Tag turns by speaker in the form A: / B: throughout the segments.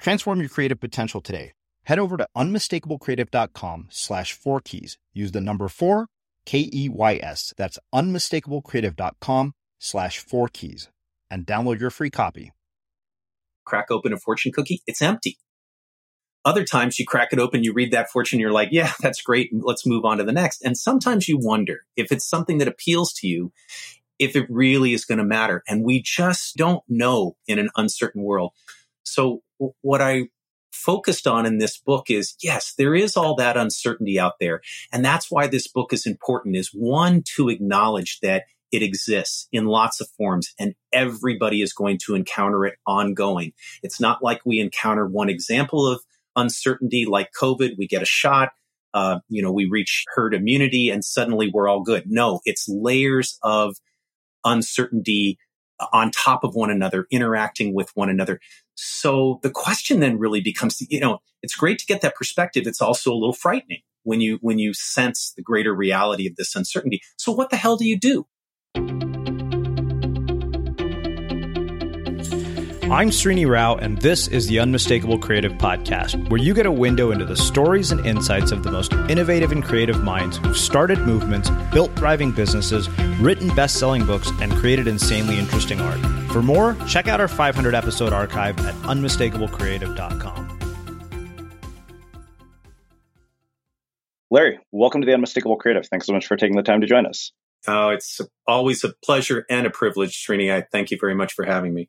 A: Transform your creative potential today. Head over to unmistakablecreative.com slash four keys. Use the number four, K E Y S. That's unmistakablecreative.com slash four keys and download your free copy.
B: Crack open a fortune cookie, it's empty. Other times you crack it open, you read that fortune, you're like, yeah, that's great. Let's move on to the next. And sometimes you wonder if it's something that appeals to you, if it really is going to matter. And we just don't know in an uncertain world. So what I focused on in this book is yes, there is all that uncertainty out there. And that's why this book is important is one to acknowledge that it exists in lots of forms and everybody is going to encounter it ongoing. It's not like we encounter one example of uncertainty like COVID. We get a shot. Uh, you know, we reach herd immunity and suddenly we're all good. No, it's layers of uncertainty on top of one another, interacting with one another. So the question then really becomes, you know, it's great to get that perspective. It's also a little frightening when you, when you sense the greater reality of this uncertainty. So what the hell do you do?
A: I'm Srini Rao, and this is the Unmistakable Creative Podcast, where you get a window into the stories and insights of the most innovative and creative minds who've started movements, built thriving businesses, written best selling books, and created insanely interesting art. For more, check out our 500 episode archive at unmistakablecreative.com.
C: Larry, welcome to the Unmistakable Creative. Thanks so much for taking the time to join us.
B: Oh, it's always a pleasure and a privilege, Srini. I thank you very much for having me.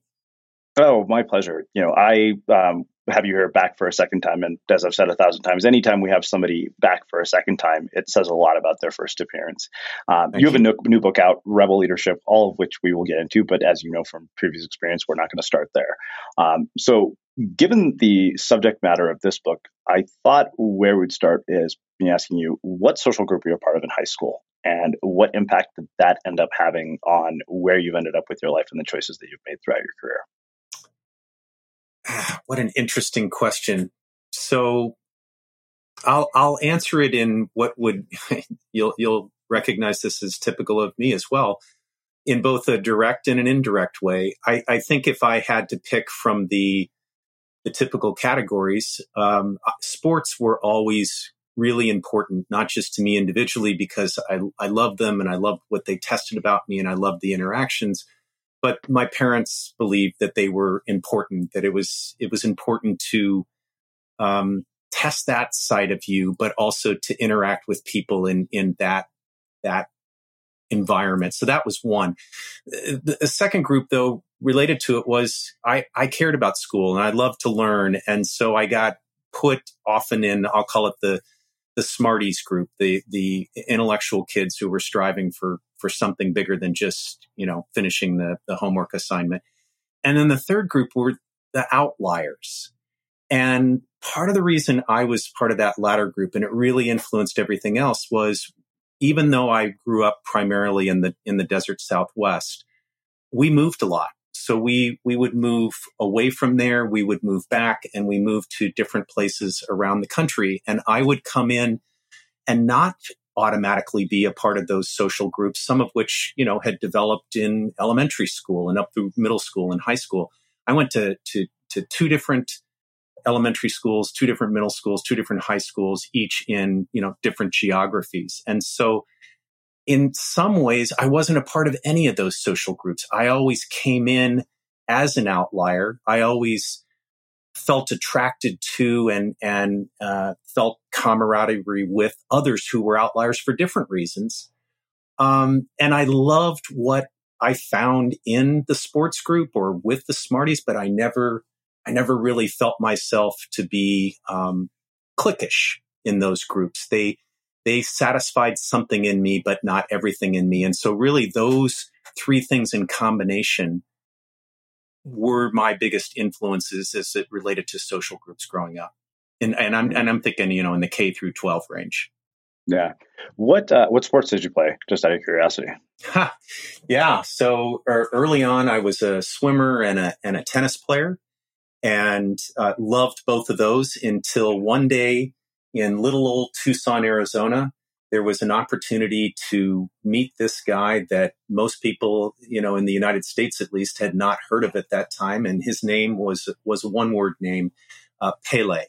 C: Oh, my pleasure. You know, I um, have you here back for a second time, and as I've said a thousand times, anytime we have somebody back for a second time, it says a lot about their first appearance. Um, you have a new, new, book out, Rebel Leadership, all of which we will get into, but as you know from previous experience, we're not going to start there. Um, so, given the subject matter of this book, I thought where we'd start is me asking you what social group were you a part of in high school, and what impact did that end up having on where you've ended up with your life and the choices that you've made throughout your career?
B: what an interesting question. So I'll I'll answer it in what would you'll you'll recognize this as typical of me as well, in both a direct and an indirect way. I, I think if I had to pick from the the typical categories, um, sports were always really important, not just to me individually because I I love them and I love what they tested about me and I love the interactions, but my parents believed that they were important, that it was, it was important to, um, test that side of you, but also to interact with people in, in that, that environment. So that was one. The, the second group though, related to it was I, I cared about school and I loved to learn. And so I got put often in, I'll call it the, the smarties group, the, the intellectual kids who were striving for for something bigger than just, you know, finishing the, the homework assignment. And then the third group were the outliers. And part of the reason I was part of that latter group and it really influenced everything else was even though I grew up primarily in the, in the desert Southwest, we moved a lot. So we, we would move away from there. We would move back and we moved to different places around the country. And I would come in and not automatically be a part of those social groups, some of which, you know, had developed in elementary school and up through middle school and high school. I went to, to, to two different elementary schools, two different middle schools, two different high schools, each in, you know, different geographies. And so in some ways, I wasn't a part of any of those social groups. I always came in as an outlier. I always felt attracted to and and uh, felt camaraderie with others who were outliers for different reasons. Um, and I loved what I found in the sports group or with the Smarties, but I never I never really felt myself to be um, cliquish in those groups. They they satisfied something in me, but not everything in me. And so, really, those three things in combination were my biggest influences as it related to social groups growing up. And, and I'm and I'm thinking, you know, in the K through 12 range.
C: Yeah. What uh, what sports did you play? Just out of curiosity.
B: Ha. Yeah. So er, early on, I was a swimmer and a and a tennis player, and uh, loved both of those until one day in little old Tucson, Arizona, there was an opportunity to meet this guy that most people, you know, in the United States at least, had not heard of at that time, and his name was was a one word name, uh, Pele.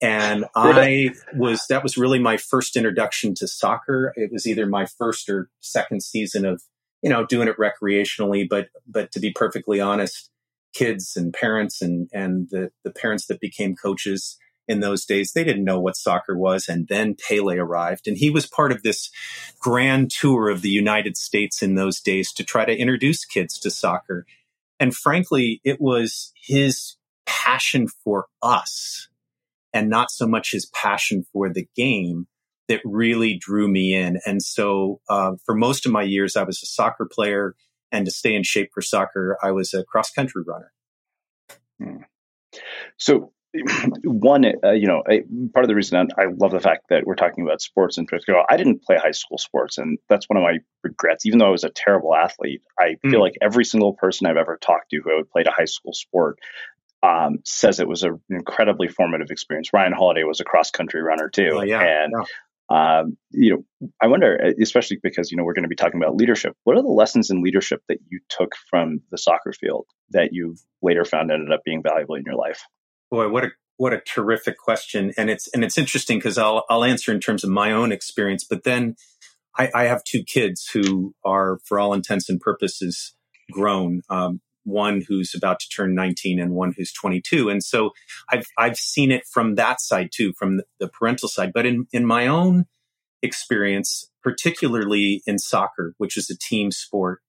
B: And I was that was really my first introduction to soccer. It was either my first or second season of you know doing it recreationally, but but to be perfectly honest, kids and parents and and the the parents that became coaches in those days. They didn't know what soccer was. And then Pele arrived. And he was part of this grand tour of the United States in those days to try to introduce kids to soccer. And frankly, it was his passion for us and not so much his passion for the game that really drew me in. And so uh, for most of my years, I was a soccer player. And to stay in shape for soccer, I was a cross country runner.
C: Hmm. So one, uh, you know, I, part of the reason I love the fact that we're talking about sports in particular, I didn't play high school sports, and that's one of my regrets. Even though I was a terrible athlete, I mm. feel like every single person I've ever talked to who had played a high school sport um, says it was an incredibly formative experience. Ryan Holiday was a cross country runner too,
B: oh, yeah,
C: and
B: yeah.
C: Um, you know, I wonder, especially because you know we're going to be talking about leadership. What are the lessons in leadership that you took from the soccer field that you later found ended up being valuable in your life?
B: Boy, what a what a terrific question, and it's and it's interesting because I'll I'll answer in terms of my own experience, but then I, I have two kids who are, for all intents and purposes, grown. Um, one who's about to turn 19 and one who's 22, and so I've I've seen it from that side too, from the parental side. But in in my own experience, particularly in soccer, which is a team sport,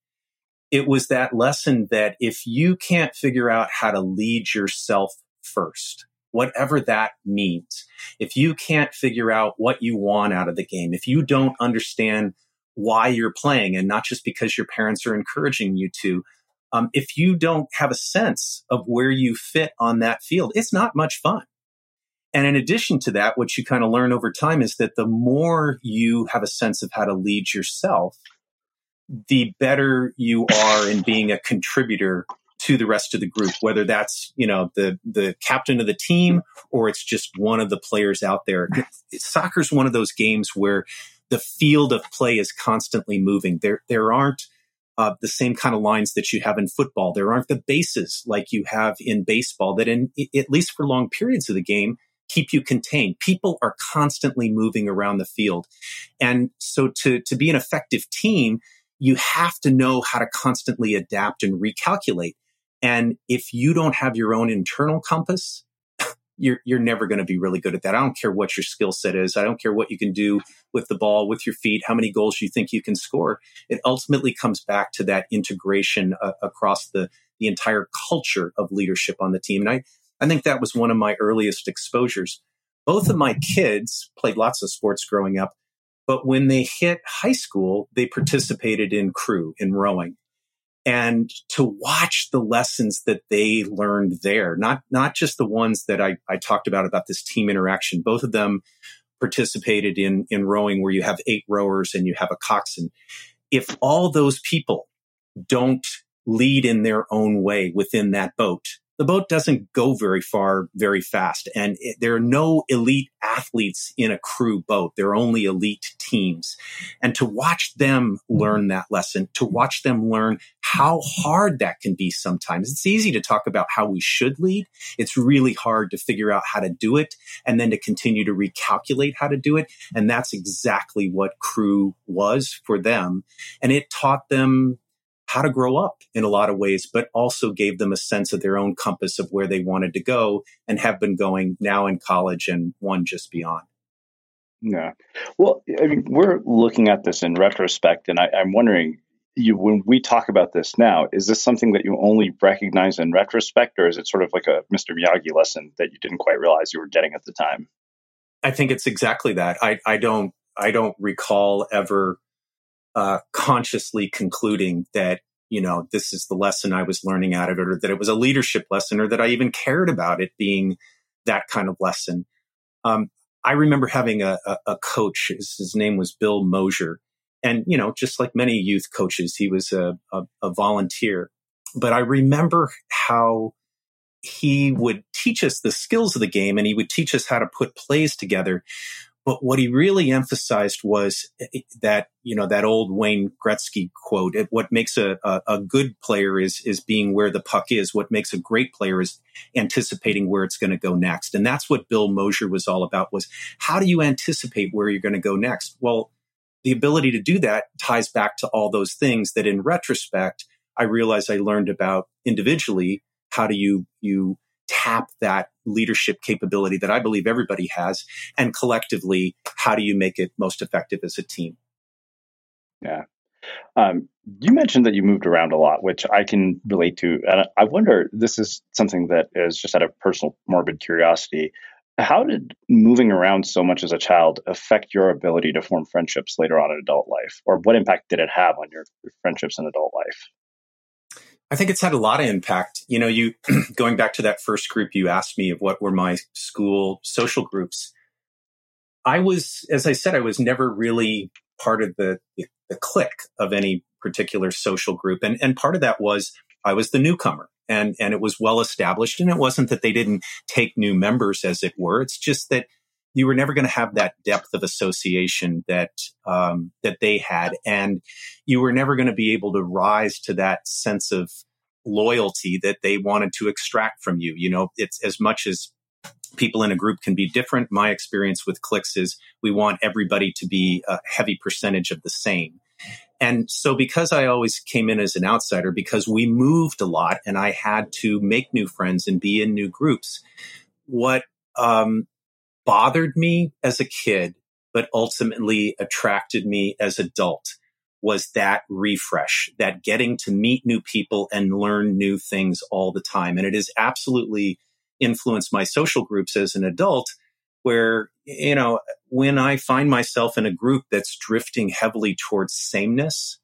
B: it was that lesson that if you can't figure out how to lead yourself first, whatever that means. If you can't figure out what you want out of the game, if you don't understand why you're playing and not just because your parents are encouraging you to, um, if you don't have a sense of where you fit on that field, it's not much fun. And in addition to that, what you kind of learn over time is that the more you have a sense of how to lead yourself, the better you are in being a contributor to the rest of the group, whether that's, you know, the, the captain of the team or it's just one of the players out there. Soccer's one of those games where the field of play is constantly moving. There, there aren't uh, the same kind of lines that you have in football. There aren't the bases like you have in baseball that in, at least for long periods of the game, keep you contained. People are constantly moving around the field. And so to, to be an effective team, you have to know how to constantly adapt and recalculate. And if you don't have your own internal compass, you're, you're never going to be really good at that. I don't care what your skill set is. I don't care what you can do with the ball, with your feet, how many goals you think you can score. It ultimately comes back to that integration uh, across the, the entire culture of leadership on the team. And I, I think that was one of my earliest exposures. Both of my kids played lots of sports growing up, but when they hit high school, they participated in crew, in rowing and to watch the lessons that they learned there, not, not just the ones that I, I talked about, about this team interaction. Both of them participated in, in rowing where you have eight rowers and you have a coxswain. If all those people don't lead in their own way within that boat, the boat doesn't go very far very fast. And it, there are no elite athletes in a crew boat. There are only elite teams. And to watch them mm-hmm. learn that lesson, to watch them learn how hard that can be sometimes. It's easy to talk about how we should lead. It's really hard to figure out how to do it and then to continue to recalculate how to do it. And that's exactly what crew was for them. And it taught them how to grow up in a lot of ways, but also gave them a sense of their own compass of where they wanted to go and have been going now in college and one just beyond.
C: Yeah. Well, I mean, we're looking at this in retrospect, and I, am wondering, you when we talk about this now, is this something that you only recognize in retrospect, or is it sort of like a Mr. Miyagi lesson that you didn't quite realize you were getting at the time?
B: I think it's exactly that. I, I don't I don't recall ever uh, consciously concluding that you know this is the lesson I was learning out of it, or that it was a leadership lesson, or that I even cared about it being that kind of lesson. Um, I remember having a, a, a coach. His, his, name was Bill Mosier, and you know, just like many youth coaches, he was a, a, a volunteer. But I remember how he would teach us the skills of the game, and he would teach us how to put plays together. But what he really emphasized was eh, eh, that, you know, that old Wayne Gretzky quote, what makes a, a, a, good player is, is being where the puck is. What makes a great player is anticipating where it's going to go next. And that's what Bill Mosier was all about was how do you anticipate where you're going to go next? Well, the ability to do that ties back to all those things that in retrospect, I realized I learned about individually. How do you, you tap that leadership capability that I believe everybody has? And collectively, how do you make it most effective as a team?
C: Yeah. Um, you mentioned that you moved around a lot, which I can relate to. And I wonder, this is something that is just out of personal morbid curiosity. How did moving around so much as a child affect your ability to form friendships later on in adult life? Or what impact did it have on your friendships in adult life?
B: I think it's had a lot of impact. You know, you going back to that first group you asked me of what were my school social groups. I was, as I said, I was never really part of the the clique of any particular social group, and and part of that was I was the newcomer, and and it was well established, and it wasn't that they didn't take new members, as it were. It's just that you were never going to have that depth of association that um, that they had, and you were never going to be able to rise to that sense of loyalty that they wanted to extract from you. You know, it's as much as people in a group can be different. My experience with cliques is we want everybody to be a heavy percentage of the same. And so because I always came in as an outsider, because we moved a lot and I had to make new friends and be in new groups, what um, bothered me as a kid, but ultimately attracted me as adult was that refresh, that getting to meet new people and learn new things all the time. And it has absolutely influenced my social groups as an adult where, you know, when I find myself in a group that's drifting heavily towards sameness,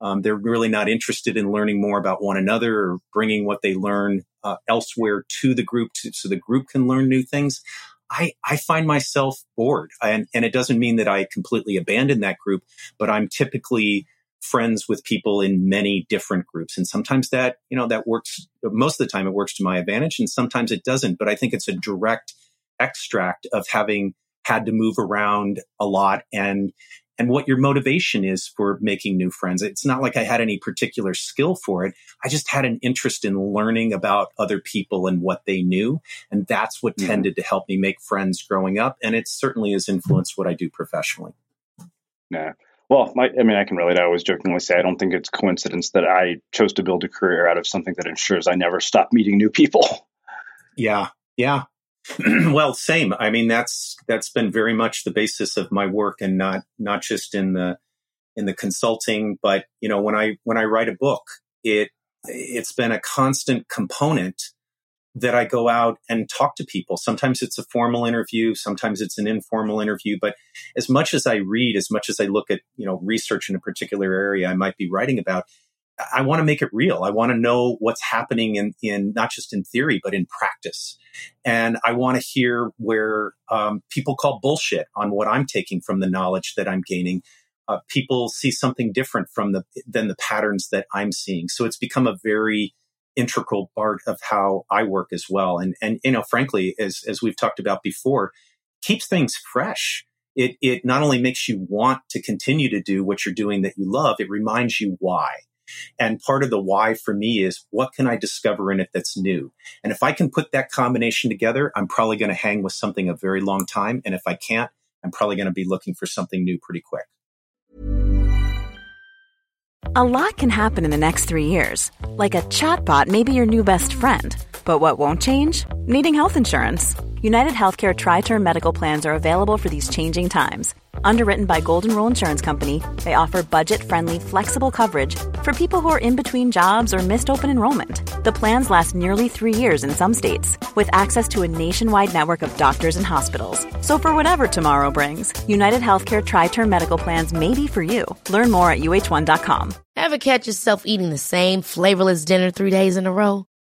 B: um, they're really not interested in learning more about one another or bringing what they learn uh, elsewhere to the group to, so the group can learn new things. I, I find myself bored. And, and it doesn't mean that I completely abandon that group, but I'm typically friends with people in many different groups. And sometimes that, you know, that works, most of the time it works to my advantage and sometimes it doesn't. But I think it's a direct extract of having had to move around a lot and and what your motivation is for making new friends. It's not like I had any particular skill for it. I just had an interest in learning about other people and what they knew. And that's what mm-hmm. tended to help me make friends growing up. And it certainly has influenced what I do professionally.
C: Yeah. Well, my, I mean, I can relate. I always jokingly say I don't think it's coincidence that I chose to build a career out of something that ensures I never stop meeting new people.
B: Yeah. Yeah. well, same. I mean, that's that's been very much the basis of my work, and not not just in the in the consulting, but you know, when I when I write a book, it it's been a constant component that I go out and talk to people. Sometimes it's a formal interview, sometimes it's an informal interview, but as much as I read, as much as I look at, you know, research in a particular area I might be writing about, I want to make it real. I want to know what's happening in, in not just in theory, but in practice. And I want to hear where um, people call bullshit on what I'm taking from the knowledge that I'm gaining. Uh, people see something different from the than the patterns that I'm seeing. So it's become a very integral part of how I work as well. And and you know, frankly, as as we've talked about before, keeps things fresh. It it not only makes you want to continue to do what you're doing that you love, it reminds you why. And part of the why for me is what can I discover in it that's new? And if I can put that combination together, I'm probably going to hang with something a very long time. And if I can't, I'm probably going to be looking for something new pretty quick.
D: A lot can happen in the next three years. Like a chatbot may be your new best friend. But what won't change? Needing health insurance. United Healthcare Tri Term Medical Plans are available for these changing times Underwritten by Golden Rule Insurance Company, they offer budget-friendly, flexible coverage for people who are in between jobs or missed open enrollment. The plans last nearly three years in some states, with access to a nationwide network of doctors and hospitals. So for whatever tomorrow brings, United Healthcare Tri-Term Medical Plans may be for you. Learn more at uh1.com.
E: Ever catch yourself eating the same flavorless dinner three days in a row?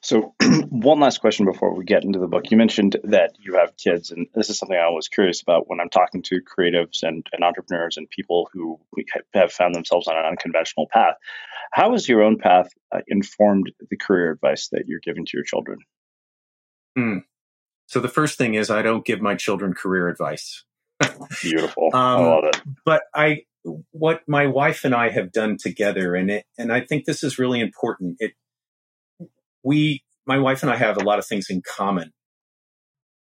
C: So, one last question before we get into the book. You mentioned that you have kids, and this is something I was curious about when I'm talking to creatives and, and entrepreneurs and people who have found themselves on an unconventional path. How has your own path uh, informed the career advice that you're giving to your children?
B: Hmm. So, the first thing is I don't give my children career advice.
C: Beautiful. um, I love it.
B: But I, what my wife and I have done together, and it, and I think this is really important. It we, my wife and I have a lot of things in common,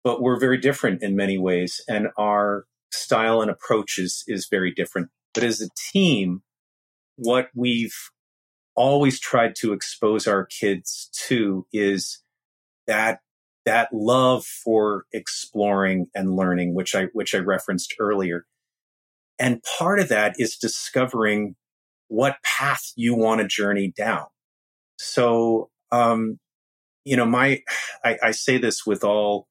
B: but we're very different in many ways. And our style and approach is, is very different. But as a team, what we've always tried to expose our kids to is that that love for exploring and learning, which I which I referenced earlier. And part of that is discovering what path you want to journey down. So um, you know, my, I, I, say this with all,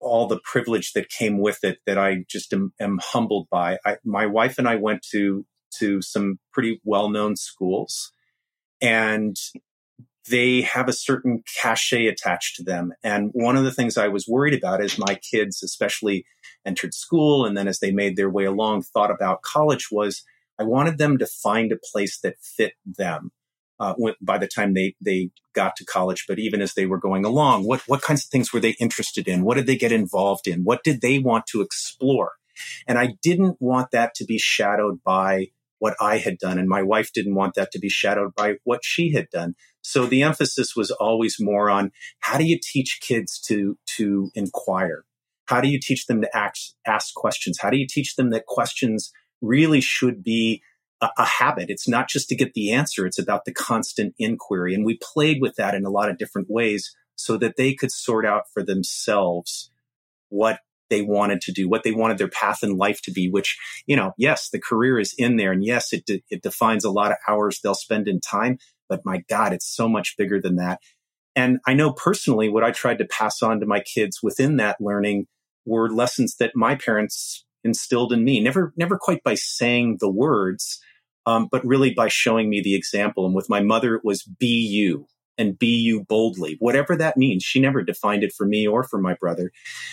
B: all the privilege that came with it that I just am, am humbled by. I, my wife and I went to, to some pretty well-known schools and they have a certain cachet attached to them. And one of the things I was worried about as my kids, especially entered school and then as they made their way along, thought about college was I wanted them to find a place that fit them uh, by the time they they got to college, but even as they were going along, what what kinds of things were they interested in? What did they get involved in? What did they want to explore? And I didn't want that to be shadowed by what I had done, and my wife didn't want that to be shadowed by what she had done. So the emphasis was always more on how do you teach kids to to inquire? How do you teach them to ask, ask questions? How do you teach them that questions really should be a, a, habit. It's not just to get the answer. It's about the constant inquiry. And we played with that in a lot of different ways so that they could sort out for themselves what they wanted to do, what they wanted their path in life to be, which, you know, yes, the career is in there. And yes, it, de- it defines a lot of hours they'll spend in time. But my God, it's so much bigger than that. And I know personally what I tried to pass on to my kids within that learning were lessons that my parents instilled in me. Never, never quite by saying the words, um, but really by showing me the example. And with my mother, it was be you and be you boldly, whatever that means. She never defined it for me or for my brother.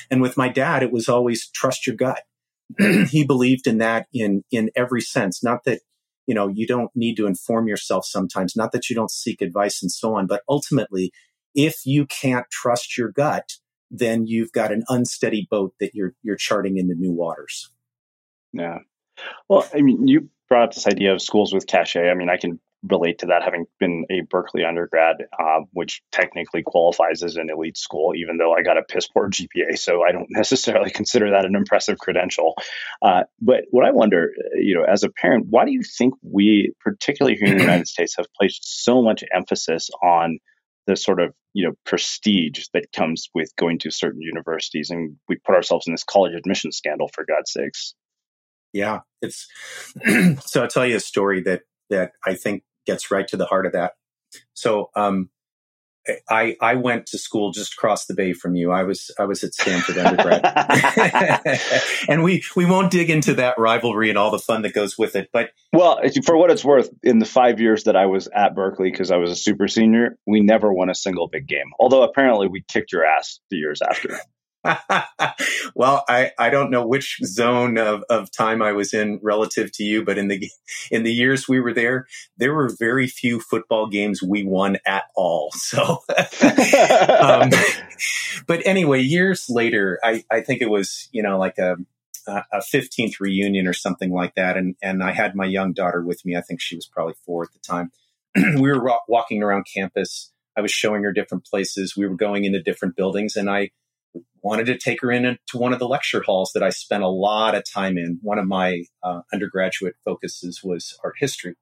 B: And with my dad, it was always trust your gut. he believed in that in in every sense. Not that you know you don't need to inform yourself sometimes. Not that you don't seek advice and so on. But ultimately, if you can't trust your gut, then you've got an unsteady boat that you're you're charting into new waters.
C: Yeah. Well, I mean, you brought up this idea of schools with cachet. I mean, I can relate to that having been a Berkeley undergrad, uh, which technically qualifies as an elite school, even though I got a piss poor GPA. So I don't necessarily consider that an impressive credential. Uh, but what I wonder, you know, as a parent, why do you think we, particularly here in the United States, have placed so much emphasis on the sort of you know prestige that comes with going to certain universities and we put ourselves in this college admission scandal for god's sakes
B: yeah it's so i'll tell you a story that that i think gets right to the heart of that so um I, I went to school just across the bay from you. I was I was at Stanford undergrad, and we we won't dig into that rivalry and all the fun that goes with it. But
C: well, for what it's worth, in the five years that I was at Berkeley, because I was a super senior, we never won a single big game. Although apparently we kicked your ass the years after.
B: well, I, I don't know which zone of, of time I was in relative to you, but in the in the years we were there, there were very few football games we won at all. So, um, but anyway, years later, I, I think it was you know like a a 15th reunion or something like that, and and I had my young daughter with me. I think she was probably four at the time. we were walking around campus. I was showing her different places. We were going into different buildings, and I wanted to take her into one of the lecture halls that I spent a lot of time in. One of my uh, undergraduate focuses was art history,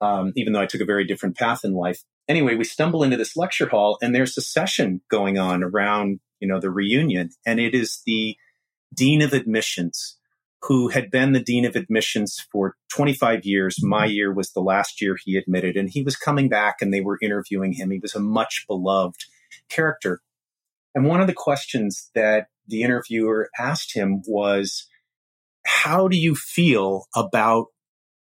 B: um, even though I took a very different path in life. Anyway, we stumble into this lecture hall, and there's a session going on around you know the reunion, and it is the dean of admissions who had been the dean of admissions for 25 years. My year was the last year he admitted, and he was coming back, and they were interviewing him. He was a much beloved character and one of the questions that the interviewer asked him was, how do you feel about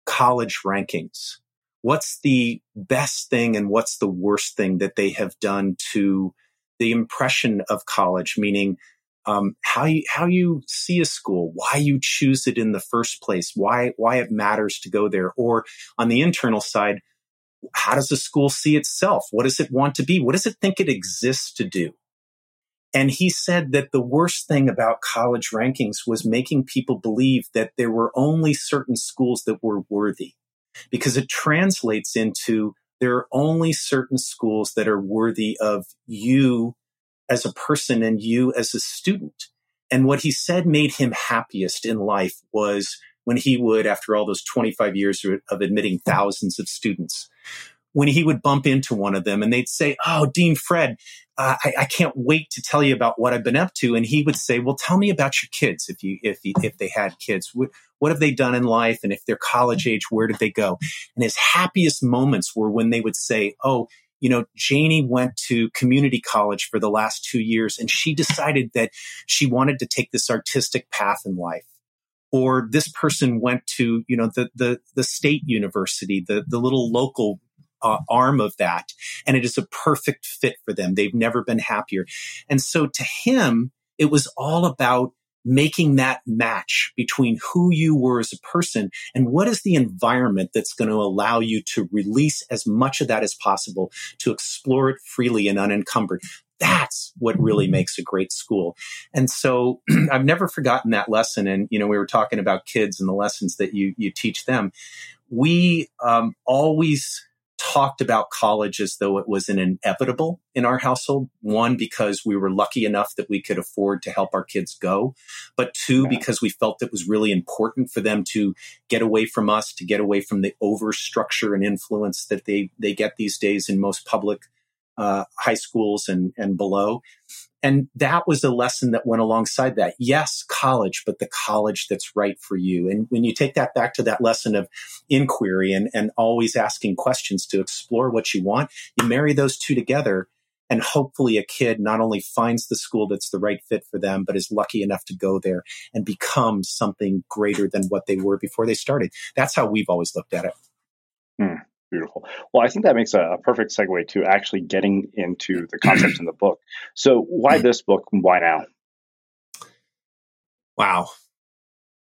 B: college rankings? What's the best thing and what's the worst thing that they have done to the impression of college? Meaning, um, how you how you see a school, why you choose it in the first place, why why it matters to go there, or on the internal side, how does the school see itself? What does it want to be? What does it think it exists to do? And he said that the worst thing about college rankings was making people believe that there were only certain schools that were worthy because it translates into there are only certain schools that are worthy of you as a person and you as a student. And what he said made him happiest in life was when he would, after all those 25 years of admitting thousands of students, when he would bump into one of them and they'd say, Oh, Dean Fred, I, I, can't wait to tell you about what I've been up to. And he would say, well, tell me about your kids. If you, if, if they had kids, what, what have they done in life? And if they're college age, where did they go? And his happiest moments were when they would say, Oh, you know, Janie went to community college for the last two years and she decided that she wanted to take this artistic path in life or this person went to you know the the the state university the the little local uh, arm of that. And it is a perfect fit for them. They've never been happier. And so to him, it was all about making that match between who you were as a person and what is the environment that's going to allow you to release as much of that as possible to explore it freely and unencumbered. That's what really makes a great school. And so I've never forgotten that lesson. And, you know, we were talking about kids and the lessons that you, you teach them. We um, always talked about college as though it was an inevitable in our household. One, because we were lucky enough that we could afford to help our kids go. But two, yeah. because we felt it was really important for them to get away from us, to get away from the overstructure and influence that they, they get these days in most public uh, high schools and, and below. And that was a lesson that went alongside that. Yes, college, but the college that's right for you. And when you take that back to that lesson of inquiry and, and always asking questions to explore what you want, you marry those two together. And hopefully a kid not only finds the school that's the right fit for them, but is lucky enough to go there and become something greater than what they were before they started. That's how we've always looked at it.
C: Hmm. Beautiful. Well, I think that makes a, a, perfect segue to actually getting into the concepts in the book. So, why this book? Why now?
B: Wow.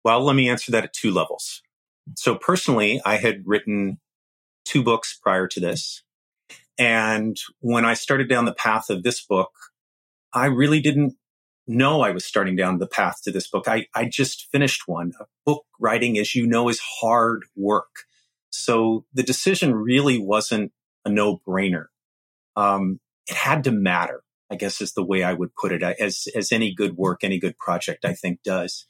B: Well, let me answer that at two levels. So, personally, I had written two books prior to this. And when I started down the path of this book, I really didn't know I was starting down the path to this book. I, I just finished one. Book writing, as you know, is hard work. So the decision really wasn't a no brainer. Um, it had to matter, I guess is the way I would put it, as, as any good work, any good project, I think does.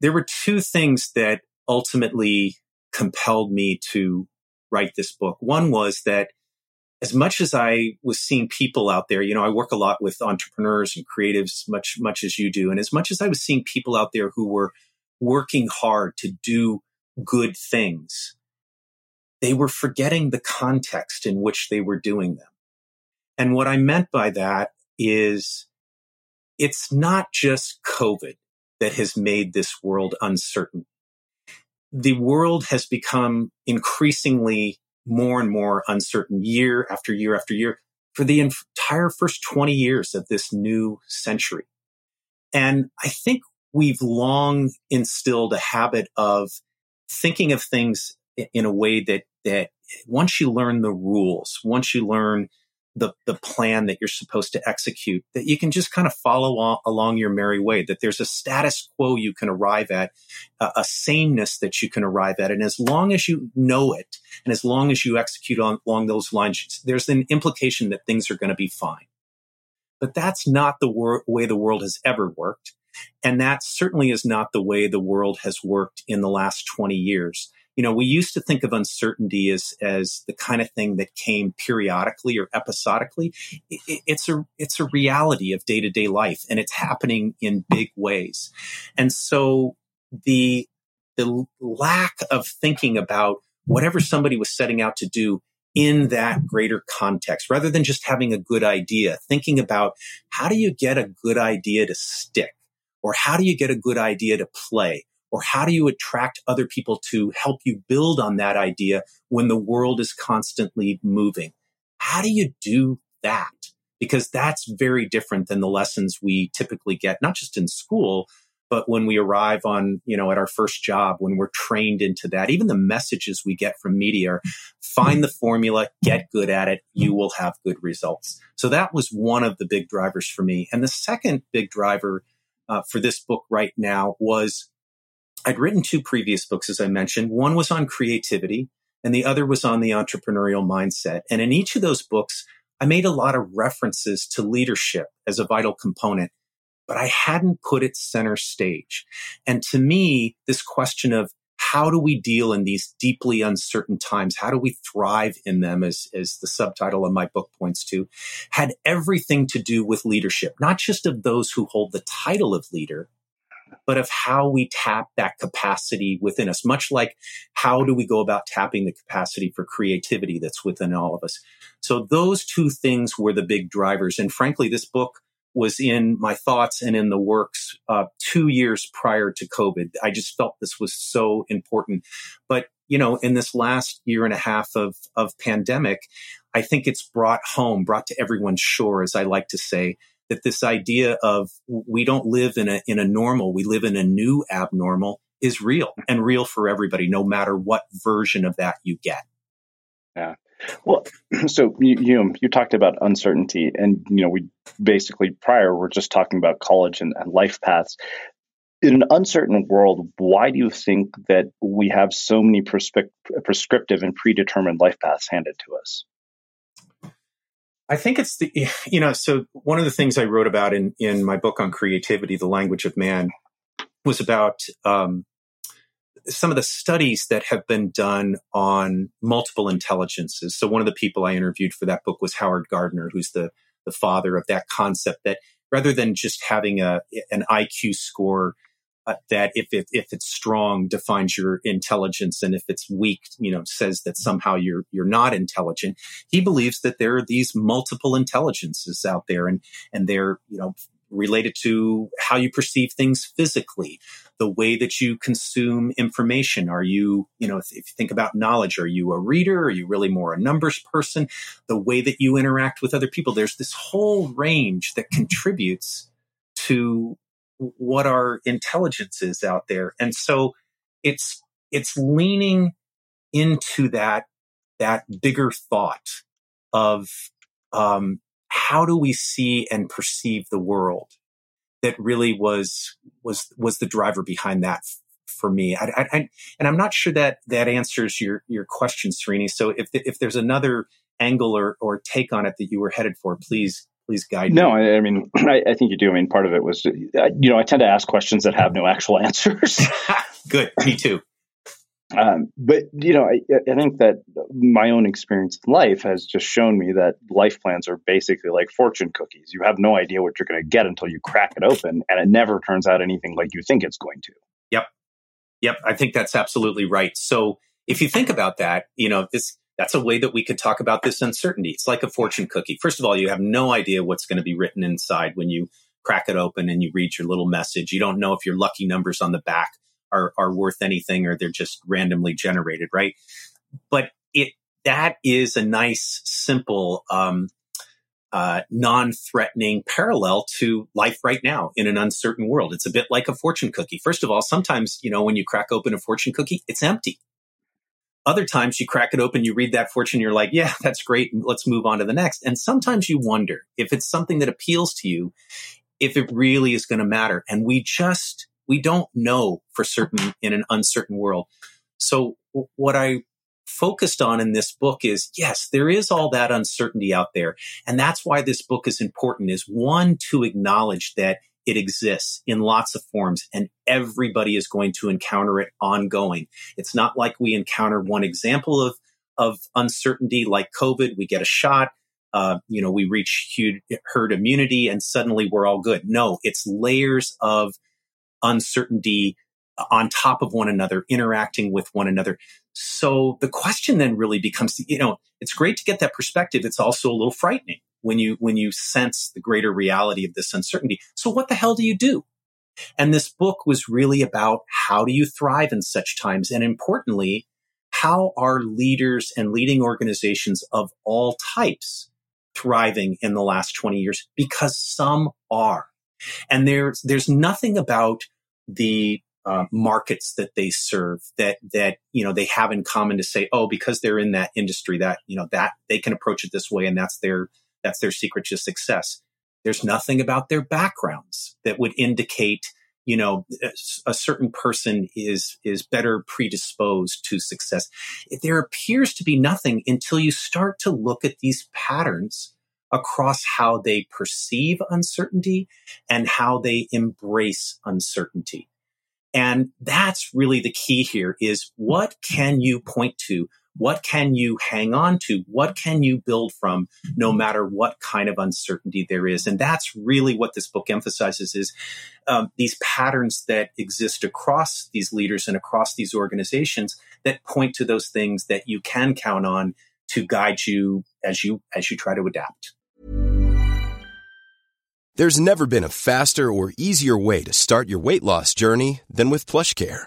B: There were two things that ultimately compelled me to write this book. One was that as much as I was seeing people out there, you know, I work a lot with entrepreneurs and creatives, much, much as you do. And as much as I was seeing people out there who were working hard to do good things, they were forgetting the context in which they were doing them. And what I meant by that is it's not just COVID that has made this world uncertain. The world has become increasingly more and more uncertain year after year after year for the entire first 20 years of this new century. And I think we've long instilled a habit of thinking of things in a way that that once you learn the rules, once you learn the, the plan that you're supposed to execute, that you can just kind of follow on, along your merry way, that there's a status quo you can arrive at, a, a sameness that you can arrive at. And as long as you know it, and as long as you execute on, along those lines, there's an implication that things are going to be fine. But that's not the wor- way the world has ever worked. And that certainly is not the way the world has worked in the last 20 years you know, we used to think of uncertainty as, as the kind of thing that came periodically or episodically. It, it's a, it's a reality of day to day life and it's happening in big ways. And so the, the lack of thinking about whatever somebody was setting out to do in that greater context rather than just having a good idea, thinking about how do you get a good idea to stick or how do you get a good idea to play or how do you attract other people to help you build on that idea when the world is constantly moving? How do you do that? Because that's very different than the lessons we typically get, not just in school, but when we arrive on, you know, at our first job, when we're trained into that, even the messages we get from media are find the formula, get good at it, you will have good results. So that was one of the big drivers for me. And the second big driver uh, for this book right now was I'd written two previous books, as I mentioned. One was on creativity and the other was on the entrepreneurial mindset. And in each of those books, I made a lot of references to leadership as a vital component, but I hadn't put it center stage. And to me, this question of how do we deal in these deeply uncertain times? How do we thrive in them, as, as the subtitle of my book points to, had everything to do with leadership, not just of those who hold the title of leader, but of how we tap that capacity within us, much like how do we go about tapping the capacity for creativity that's within all of us. So those two things were the big drivers. And frankly, this book was in my thoughts and in the works uh, two years prior to COVID. I just felt this was so important. But you know, in this last year and a half of of pandemic, I think it's brought home, brought to everyone's shore, as I like to say, that this idea of we don't live in a in a normal, we live in a new abnormal is real and real for everybody, no matter what version of that you get.
C: Yeah. Well, so you, you you talked about uncertainty, and you know we basically prior we're just talking about college and, and life paths. In an uncertain world, why do you think that we have so many prescript- prescriptive and predetermined life paths handed to us?
B: I think it's the you know so one of the things I wrote about in in my book on creativity, the language of man, was about um, some of the studies that have been done on multiple intelligences. So one of the people I interviewed for that book was Howard Gardner, who's the the father of that concept that rather than just having a an IQ score Uh, that if it, if it's strong defines your intelligence and if it's weak you know says that somehow you're you're not intelligent he believes that there are these multiple intelligences out there and and they're you know related to how you perceive things physically, the way that you consume information. Are you, you know, if, if, you think about knowledge, are you a reader? Are you really more a numbers person? The way that you interact with other people. There's this whole range that contributes to what our intelligence is out there. And so it's, it's leaning into that, that bigger thought of, um, how do we see and perceive the world that really was was was the driver behind that for me I, I, I, and i'm not sure that that answers your your question Srini. so if if there's another angle or or take on it that you were headed for please please guide
C: no,
B: me.
C: No, I mean, I, I, think you do. I mean, part of it was, you know, I tend to ask questions that have no actual answers.
B: Good. Me too.
C: Um, but you know, I, I, think that my own experience in life has just shown me that life plans are basically like fortune cookies. You have no idea what you're going to get until you crack it open, and it never turns out anything like you think it's going to.
B: Yep, yep. I think that's absolutely right. So if you think about that, you know, this that's a way that we could talk about this uncertainty. It's like a fortune cookie. First of all, you have no idea what's going to be written inside when you crack it open and you read your little message. You don't know if your lucky numbers on the back are, are worth anything or they're just randomly generated, right? But it, that is a nice, simple, um, uh, non-threatening parallel to life right now in an uncertain world. It's a bit like a fortune cookie. First of all, sometimes, you know, when you crack open a fortune cookie, it's empty. Other times you crack it open, you read that fortune, you're like, yeah, that's great. Let's move on to the next. And sometimes you wonder if it's something that appeals to you, if it really is going to matter. And we just, we don't know for certain in an uncertain world. So what I focused on in this book is yes, there is all that uncertainty out there. And that's why this book is important is one to acknowledge that it exists in lots of forms and everybody is going to encounter it ongoing. It's not like we encounter one example of, of uncertainty like COVID. We get a shot. Uh, you know, we reach herd immunity and suddenly we're all good. No, it's layers of uncertainty on top of one another, interacting with one another. So the question then really becomes, you know, it's great to get that perspective. It's also a little frightening when you, when you sense the greater reality of this uncertainty. So what the hell do you do? And this book was really about how do you thrive in such times? And importantly, how are leaders and leading organizations of all types thriving in the last 20 years? Because some are. And there's, there's nothing about the uh, markets that they serve that that you know they have in common to say oh because they're in that industry that you know that they can approach it this way and that's their that's their secret to success there's nothing about their backgrounds that would indicate you know a certain person is is better predisposed to success there appears to be nothing until you start to look at these patterns across how they perceive uncertainty and how they embrace uncertainty. And that's really the key here is what can you point to? What can you hang on to? What can you build from no matter what kind of uncertainty there is? And that's really what this book emphasizes is um, these patterns that exist across these leaders and across these organizations that point to those things that you can count on to guide you as you as you try to adapt.
F: There's never been a faster or easier way to start your weight loss journey than with PlushCare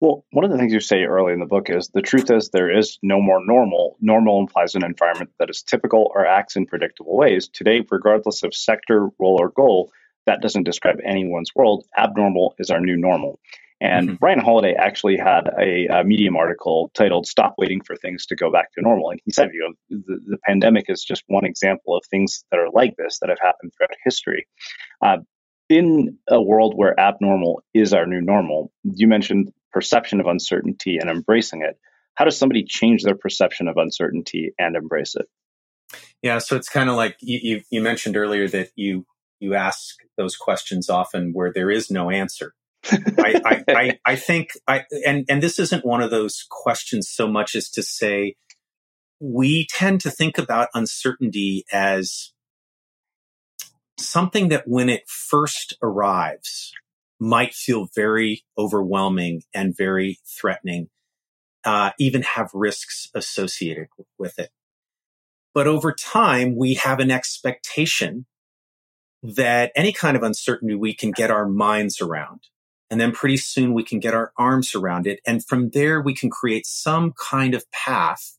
C: Well, one of the things you say early in the book is the truth is there is no more normal. Normal implies an environment that is typical or acts in predictable ways. Today, regardless of sector, role, or goal, that doesn't describe anyone's world. Abnormal is our new normal. And mm-hmm. Ryan Holiday actually had a, a, Medium article titled "Stop Waiting for Things to Go Back to Normal," and he said, "You know, the, the pandemic is just one example of things that are like this that have happened throughout history." Uh, in a world where abnormal is our new normal, you mentioned perception of uncertainty and embracing it. How does somebody change their perception of uncertainty and embrace it?
B: Yeah, so it's kind of like you, you, you mentioned earlier that you you ask those questions often where there is no answer. I, I, I, I, think I and and this isn't one of those questions so much as to say we tend to think about uncertainty as something that when it first arrives might feel very overwhelming and very threatening, uh, even have risks associated with it. But over time, we have an expectation that any kind of uncertainty we can get our minds around. And then pretty soon we can get our arms around it. And from there, we can create some kind of path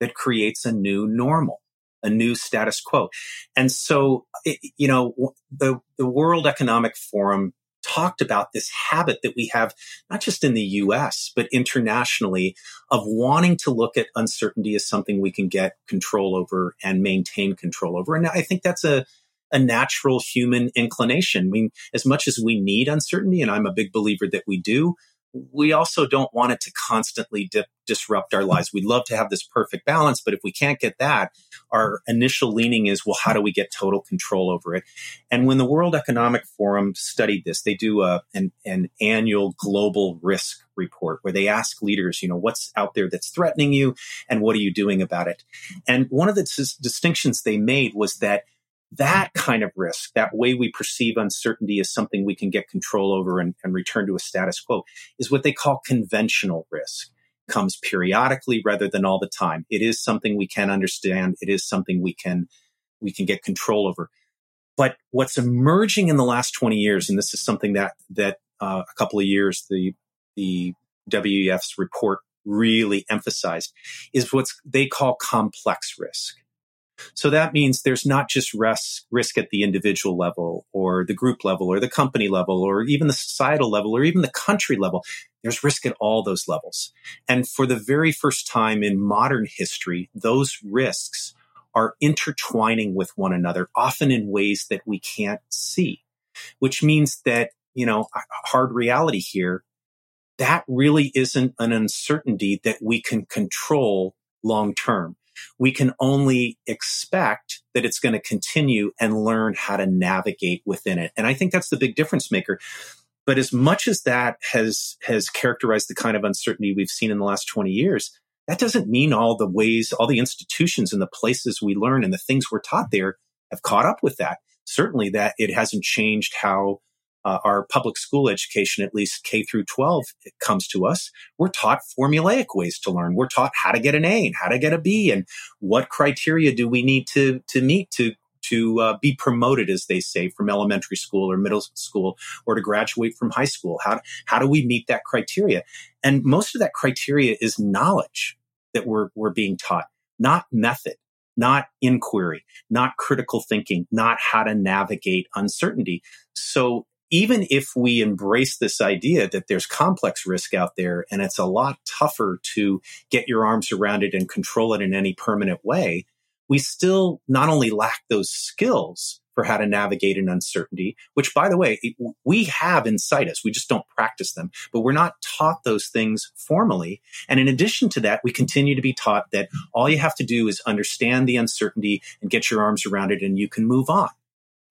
B: that creates a new normal, a new status quo. And so, it, you know, the, the World Economic Forum talked about this habit that we have, not just in the US, but internationally of wanting to look at uncertainty as something we can get control over and maintain control over. And I think that's a, a natural human inclination. I mean, as much as we need uncertainty, and I'm a big believer that we do, we also don't want it to constantly dip, disrupt our lives. We'd love to have this perfect balance, but if we can't get that, our initial leaning is, well, how do we get total control over it? And when the World Economic Forum studied this, they do a, an, an annual global risk report where they ask leaders, you know, what's out there that's threatening you and what are you doing about it? And one of the dis- distinctions they made was that that kind of risk, that way we perceive uncertainty as something we can get control over and, and return to a status quo, is what they call conventional risk. Comes periodically rather than all the time. It is something we can understand. It is something we can we can get control over. But what's emerging in the last 20 years, and this is something that that uh, a couple of years the the WEF's report really emphasized, is what they call complex risk. So that means there's not just risk, risk at the individual level or the group level or the company level or even the societal level or even the country level. There's risk at all those levels. And for the very first time in modern history, those risks are intertwining with one another, often in ways that we can't see, which means that, you know, hard reality here, that really isn't an uncertainty that we can control long term we can only expect that it's going to continue and learn how to navigate within it. And I think that's the big difference maker. But as much as that has, has characterized the kind of uncertainty we've seen in the last 20 years, that doesn't mean all the ways, all the institutions and the places we learn and the things we're taught there have caught up with that. Certainly that it hasn't changed how uh, our public school education, at least K through 12, comes to us, we're taught formulaic ways to learn. We're taught how to get an A and how to get a B and what criteria do we need to, to meet to, to uh, be promoted, as they say, from elementary school or middle school or to graduate from high school. How, how do we meet that criteria? And most of that criteria is knowledge that we're, we're being taught, not method not inquiry, not critical thinking, not how to navigate uncertainty. So even if we embrace this idea that there's complex risk out there and it's a lot tougher to get your arms around it and control it in any permanent way, we still not only lack those skills for how to navigate an uncertainty, which by the way, we have inside us. We just don't practice them, but we're not taught those things formally. And in addition to that, we continue to be taught that all you have to do is understand the uncertainty and get your arms around it and you can move on.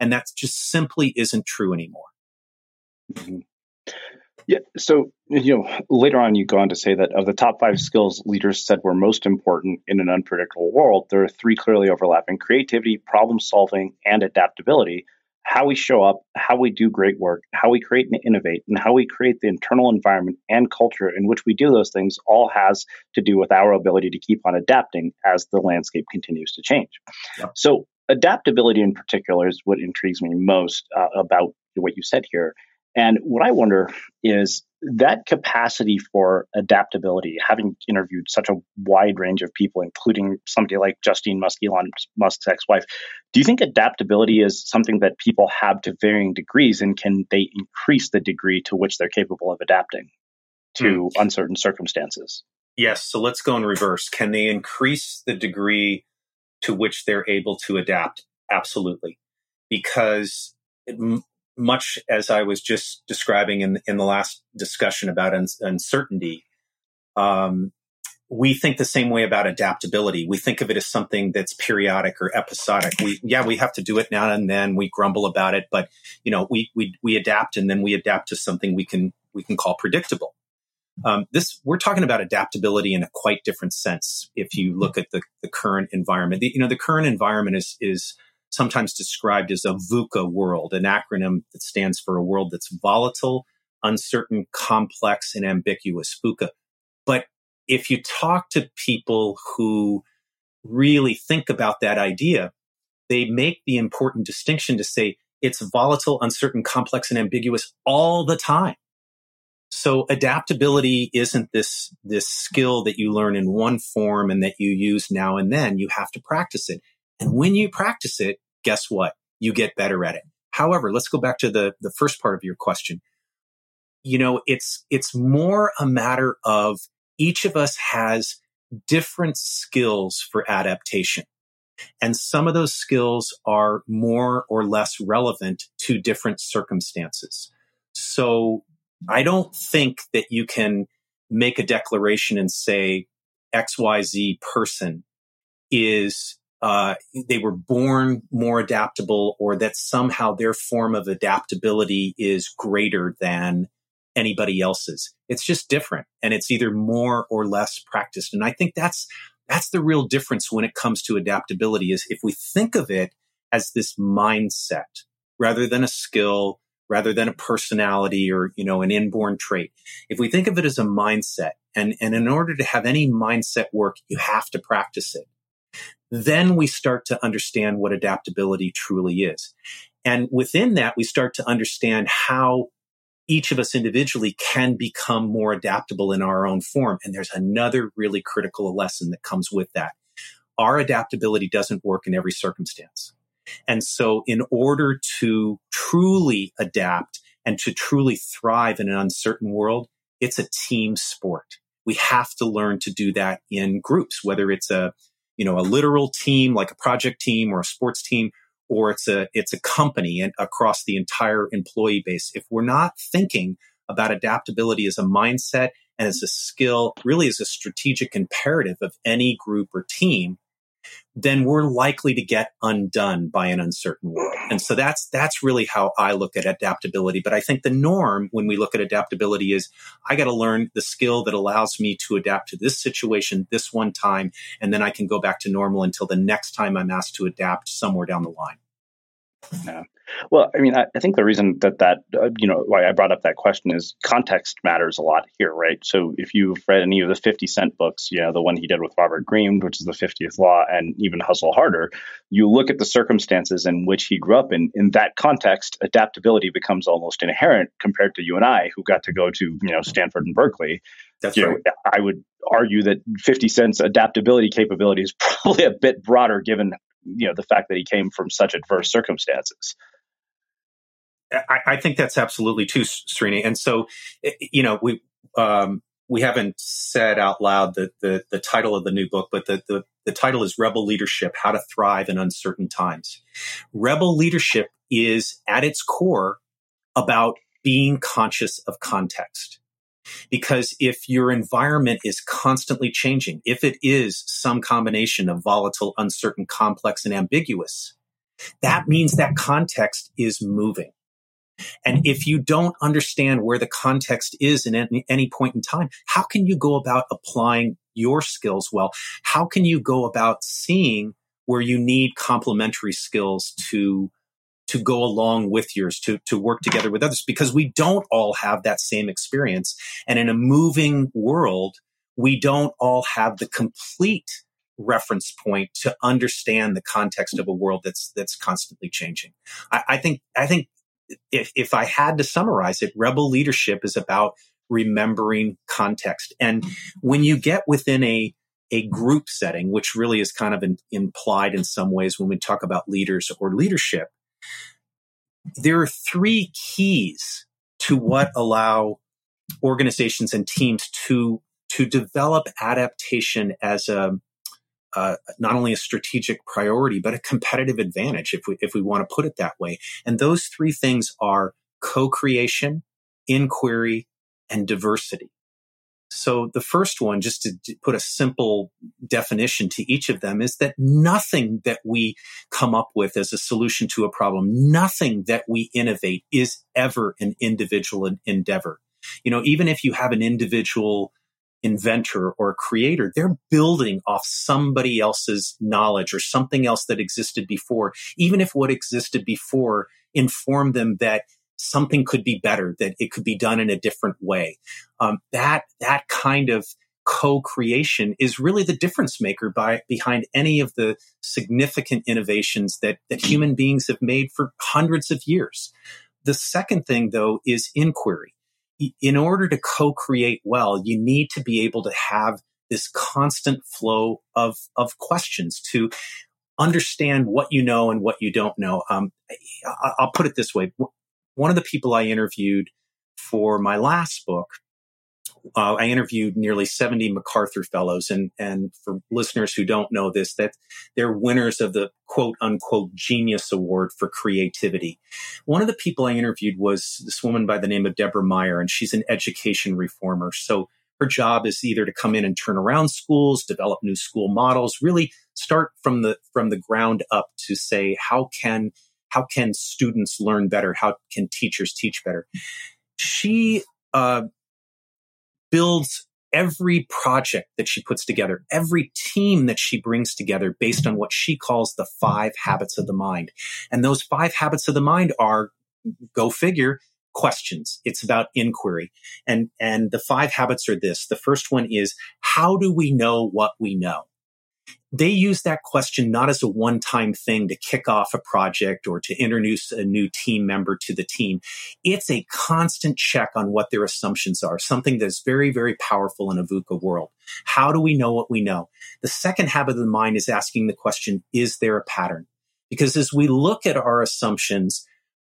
B: And that just simply isn't true anymore.
C: Mm-hmm. Yeah. So, you know, later on, you go on to say that of the top five skills leaders said were most important in an unpredictable world, there are three clearly overlapping creativity, problem solving, and adaptability. How we show up, how we do great work, how we create and innovate, and how we create the internal environment and culture in which we do those things all has to do with our ability to keep on adapting as the landscape continues to change. So, adaptability in particular is what intrigues me most uh, about what you said here and what I wonder is that capacity for adaptability, having interviewed such a wide range of people, including somebody like Justine Musk, Elon Musk's ex wife, do you think adaptability is something that people have to varying degrees? And can they increase the degree to which they're capable of adapting to hmm. uncertain circumstances?
B: Yes. So let's go in reverse. Can they increase the degree to which they're able to adapt? Absolutely. Because it, much as I was just describing in in the last discussion about un- uncertainty, um, we think the same way about adaptability. We think of it as something that's periodic or episodic. We yeah, we have to do it now and then. We grumble about it, but you know, we we we adapt and then we adapt to something we can we can call predictable. Um, this we're talking about adaptability in a quite different sense. If you look at the the current environment, the, you know, the current environment is is sometimes described as a VUCA world, an acronym that stands for a world that's volatile, uncertain, complex, and ambiguous. VUCA. But if you talk to people who really think about that idea, they make the important distinction to say it's volatile, uncertain, complex, and ambiguous all the time. So adaptability isn't this, this skill that you learn in one form and that you use now and then. You have to practice it. And when you practice it, guess what? You get better at it. However, let's go back to the, the first part of your question. you know, it's, it's more a matter of each of us has different skills for adaptation. And some of those skills are more or less relevant to different circumstances. So I don't think that you can make a declaration and say XYZ person is uh, they were born more adaptable or that somehow their form of adaptability is greater than anybody else's. It's just different and it's either more or less practiced. And I think that's, that's the real difference when it comes to adaptability is if we think of it as this mindset rather than a skill, rather than a personality or, you know, an inborn trait. If we think of it as a mindset and, and in order to have any mindset work, you have to practice it. Then we start to understand what adaptability truly is. And within that, we start to understand how each of us individually can become more adaptable in our own form. And there's another really critical lesson that comes with that. Our adaptability doesn't work in every circumstance. And so in order to truly adapt and to truly thrive in an uncertain world, it's a team sport. We have to learn to do that in groups, whether it's a, you know, a literal team like a project team or a sports team, or it's a, it's a company and across the entire employee base. If we're not thinking about adaptability as a mindset and as a skill, really as a strategic imperative of any group or team, then we're likely to get undone by an uncertain world. And so that's, that's really how I look at adaptability. But I think the norm when we look at adaptability is I got to learn the skill that allows me to adapt to this situation this one time. And then I can go back to normal until the next time I'm asked to adapt somewhere down the line.
C: Yeah. Well, I mean, I, I think the reason that that uh, you know why I brought up that question is context matters a lot here, right? So if you've read any of the Fifty Cent books, you know the one he did with Robert Greene, which is the Fiftieth Law, and even Hustle Harder, you look at the circumstances in which he grew up in. In that context, adaptability becomes almost inherent compared to you and I, who got to go to you know Stanford and Berkeley.
B: That's you right.
C: Know, I would argue that 50 Cent's adaptability capability is probably a bit broader given you know the fact that he came from such adverse circumstances.
B: I, I think that's absolutely true, Srini. And so, you know, we um, we haven't said out loud the, the, the title of the new book, but the, the the title is Rebel Leadership: How to Thrive in Uncertain Times. Rebel leadership is at its core about being conscious of context. Because if your environment is constantly changing, if it is some combination of volatile, uncertain, complex, and ambiguous, that means that context is moving. And if you don't understand where the context is in any, any, point in time, how can you go about applying your skills well? How can you go about seeing where you need complementary skills to to go along with yours, to, to work together with others, because we don't all have that same experience. And in a moving world, we don't all have the complete reference point to understand the context of a world that's that's constantly changing. I, I think I think if if I had to summarize it, rebel leadership is about remembering context. And when you get within a a group setting, which really is kind of in, implied in some ways when we talk about leaders or leadership, there are three keys to what allow organizations and teams to to develop adaptation as a uh, not only a strategic priority but a competitive advantage if we if we want to put it that way. And those three things are co-creation inquiry and diversity so the first one, just to put a simple definition to each of them, is that nothing that we come up with as a solution to a problem, nothing that we innovate is ever an individual endeavor. You know, even if you have an individual inventor or creator, they're building off somebody else's knowledge or something else that existed before, even if what existed before informed them that something could be better, that it could be done in a different way. Um, that that kind of co-creation is really the difference maker by behind any of the significant innovations that that human beings have made for hundreds of years. The second thing, though, is inquiry. In order to co-create well, you need to be able to have this constant flow of of questions to understand what you know and what you don't know. Um, I'll put it this way: one of the people I interviewed for my last book, uh, I interviewed nearly 70 MacArthur Fellows. And, and for listeners who don't know this, that they're winners of the quote unquote genius award for creativity. One of the people I interviewed was this woman by the name of Deborah Meier, and she's an education reformer. So her job is either to come in and turn around schools, develop new school models, really start from the, from the ground up to say, how can, how can students learn better? How can teachers teach better? She, uh, builds every project that she puts together, every team that she brings together based on what she calls the five habits of the mind. And those five habits of the mind are, go figure, questions. It's about inquiry. And, and the five habits are this. The first one is, how do we know what we know? They use that question not as a one time thing to kick off a project or to introduce a new team member to the team. It's a constant check on what their assumptions are, something that's very, very powerful in a VUCA world. How do we know what we know? The second habit of the mind is asking the question, is there a pattern? Because as we look at our assumptions,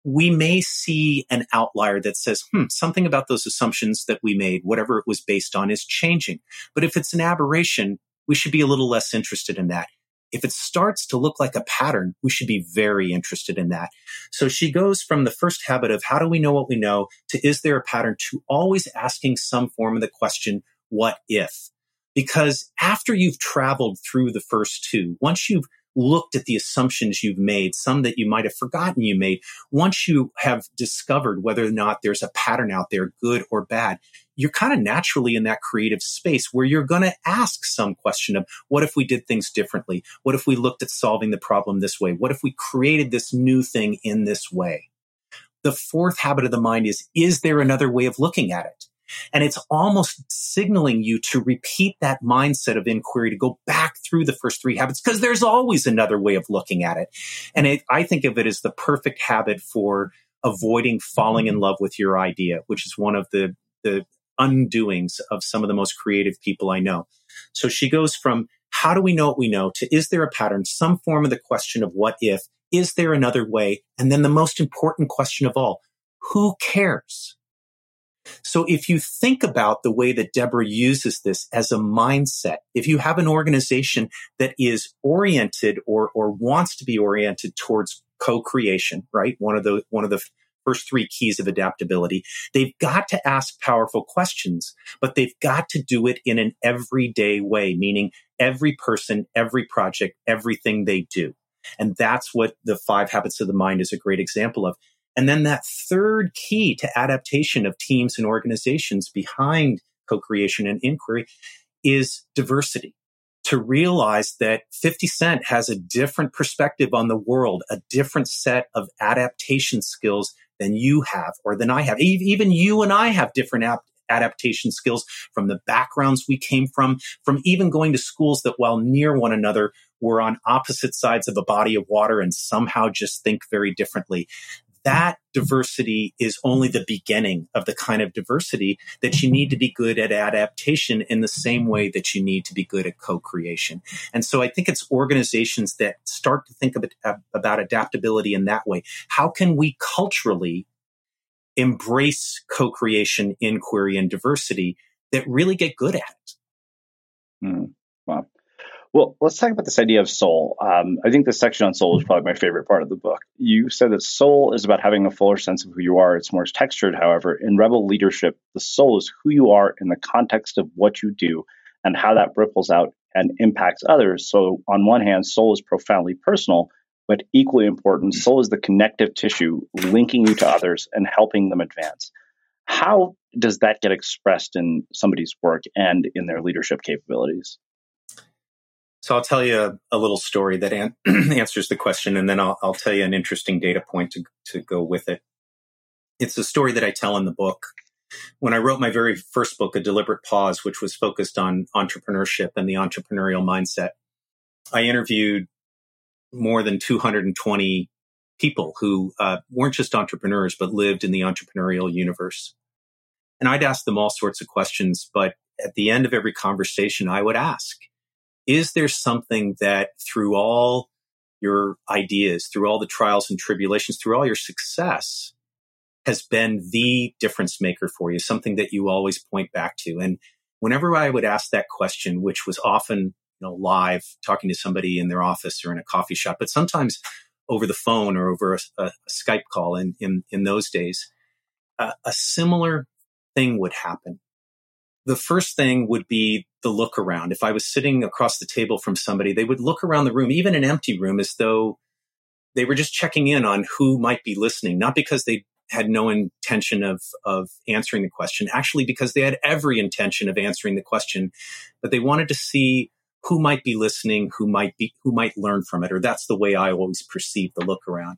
B: we may see an outlier that says, hmm, something about those assumptions that we made, whatever it was based on, is changing. But if it's an aberration, we should be a little less interested in that. If it starts to look like a pattern, we should be very interested in that. So she goes from the first habit of how do we know what we know to is there a pattern to always asking some form of the question, what if? Because after you've traveled through the first two, once you've looked at the assumptions you've made, some that you might have forgotten you made, once you have discovered whether or not there's a pattern out there, good or bad, you're kind of naturally in that creative space where you're going to ask some question of what if we did things differently? What if we looked at solving the problem this way? What if we created this new thing in this way? The fourth habit of the mind is, is there another way of looking at it? And it's almost signaling you to repeat that mindset of inquiry, to go back through the first three habits, because there's always another way of looking at it. And it, I think of it as the perfect habit for avoiding falling in mm-hmm. love with your idea, which is one of the, the undoings of some of the most creative people I know. So she goes from how do we know what we know to is there a pattern, some form of the question of what if, is there another way? And then the most important question of all, who cares? So if you think about the way that Deborah uses this as a mindset, if you have an organization that is oriented or, or wants to be oriented towards co-creation, right? One of the, one of the first three keys of adaptability. They've got to ask powerful questions, but they've got to do it in an everyday way, meaning every person, every project, everything they do. And that's what the five habits of the mind is a great example of. And then that third key to adaptation of teams and organizations behind co-creation and inquiry is diversity. To realize that 50 Cent has a different perspective on the world, a different set of adaptation skills than you have or than I have. Even you and I have different ap- adaptation skills from the backgrounds we came from, from even going to schools that while near one another were on opposite sides of a body of water and somehow just think very differently that diversity is only the beginning of the kind of diversity that you need to be good at adaptation in the same way that you need to be good at co-creation. And so I think it's organizations that start to think about adaptability in that way. How can we culturally embrace co-creation, inquiry, and diversity that really get good at it?
C: Mm, wow. Well, let's talk about this idea of soul. Um, I think the section on soul is probably my favorite part of the book. You said that soul is about having a fuller sense of who you are. It's more textured, however. In Rebel Leadership, the soul is who you are in the context of what you do and how that ripples out and impacts others. So, on one hand, soul is profoundly personal, but equally important, soul is the connective tissue linking you to others and helping them advance. How does that get expressed in somebody's work and in their leadership capabilities?
B: So I'll tell you a, a little story that an- answers the question, and then I'll, I'll, tell you an interesting data point to, to go with it. It's a story that I tell in the book. When I wrote my very first book, A Deliberate Pause, which was focused on entrepreneurship and the entrepreneurial mindset, I interviewed more than 220 people who uh, weren't just entrepreneurs, but lived in the entrepreneurial universe. And I'd ask them all sorts of questions, but at the end of every conversation, I would ask, is there something that through all your ideas, through all the trials and tribulations, through all your success, has been the difference maker for you, something that you always point back to. And whenever I would ask that question, which was often, you know, live talking to somebody in their office or in a coffee shop, but sometimes over the phone or over a, a Skype call in, in, in those days, uh, a similar thing would happen. The first thing would be the look around. If I was sitting across the table from somebody, they would look around the room, even an empty room, as though they were just checking in on who might be listening, not because they had no intention of, of answering the question, actually because they had every intention of answering the question, but they wanted to see who might be listening, who might be, who might learn from it. Or that's the way I always perceive the look around.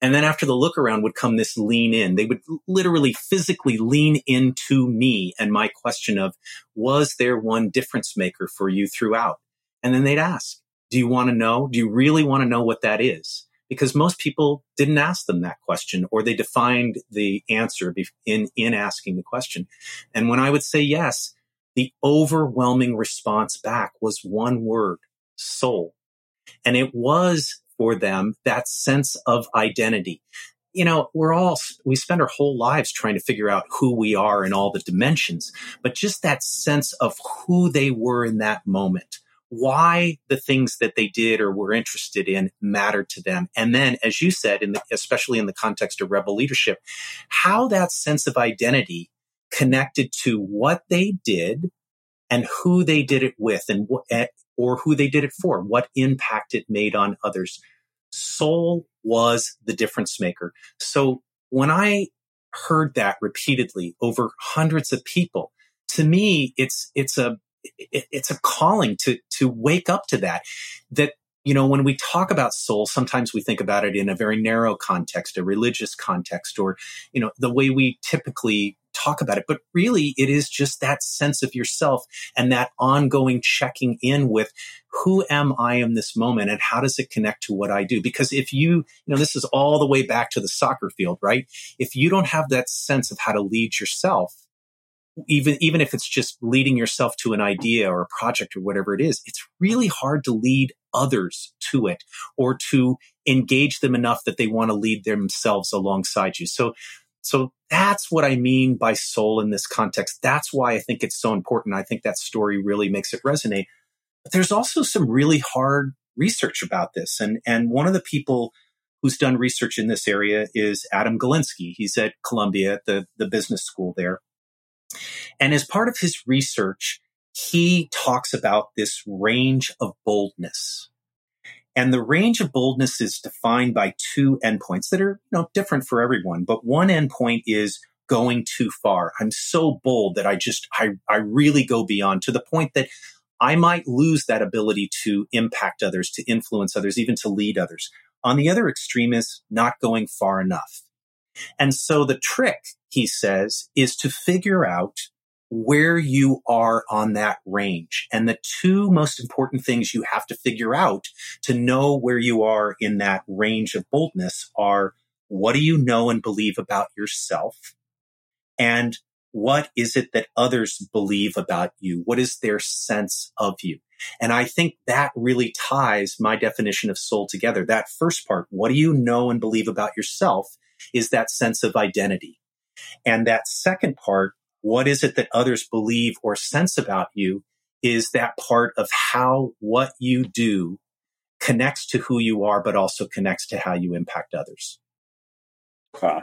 B: And then after the look around would come this lean in. They would literally physically lean into me and my question of, was there one difference maker for you throughout? And then they'd ask, do you want to know? Do you really want to know what that is? because most people didn't ask them that question or they defined the answer in, in asking the question. And when I would say yes, the overwhelming response back was one word, soul. And it was for them that sense of identity. You know, we're all, we spend our whole lives trying to figure out who we are in all the dimensions, but just that sense of who they were in that moment why the things that they did or were interested in mattered to them. And then, as you said, in the, especially in the context of rebel leadership, how that sense of identity connected to what they did and who they did it with and what, eh, or who they did it for, what impact it made on others. Soul was the difference maker. So when I heard that repeatedly over hundreds of people, to me, it's, it's a, it, it's a calling to to wake up to that that you know when we talk about soul sometimes we think about it in a very narrow context a religious context or you know the way we typically talk about it but really it is just that sense of yourself and that ongoing checking in with who am i in this moment and how does it connect to what i do? Because if you you know this is all the way back to the soccer field right? If you don't have that sense of how to lead yourself even even if it's just leading yourself to an idea or a project or whatever it is it's really hard to lead others to it or to engage them enough that they want to lead themselves alongside you. So so that's what i mean by soul in this context that's why i think it's so important i think that story really makes it resonate but there's also some really hard research about this and and one of the people who's done research in this area is Adam Galinsky. He's at Columbia, the, the business school there. And as part of his research, he talks about this range of boldness. And the range of boldness is defined by two endpoints that are you know, different for everyone. But one endpoint is going too far. I'm so bold that I just, I, I really go beyond to the point that I might lose that ability to impact others, to influence others, even to lead others. On the other extreme is not going far enough. And so the trick, he says, is to figure out where you are on that range. And the two most important things you have to figure out to know where you are in that range of boldness are what do you know and believe about yourself? And what is it that others believe about you? What is their sense of you? And I think that really ties my definition of soul together. That first part, what do you know and believe about yourself? is that sense of identity. And that second part, what is it that others believe or sense about you is that part of how what you do connects to who you are, but also connects to how you impact others.
C: Uh,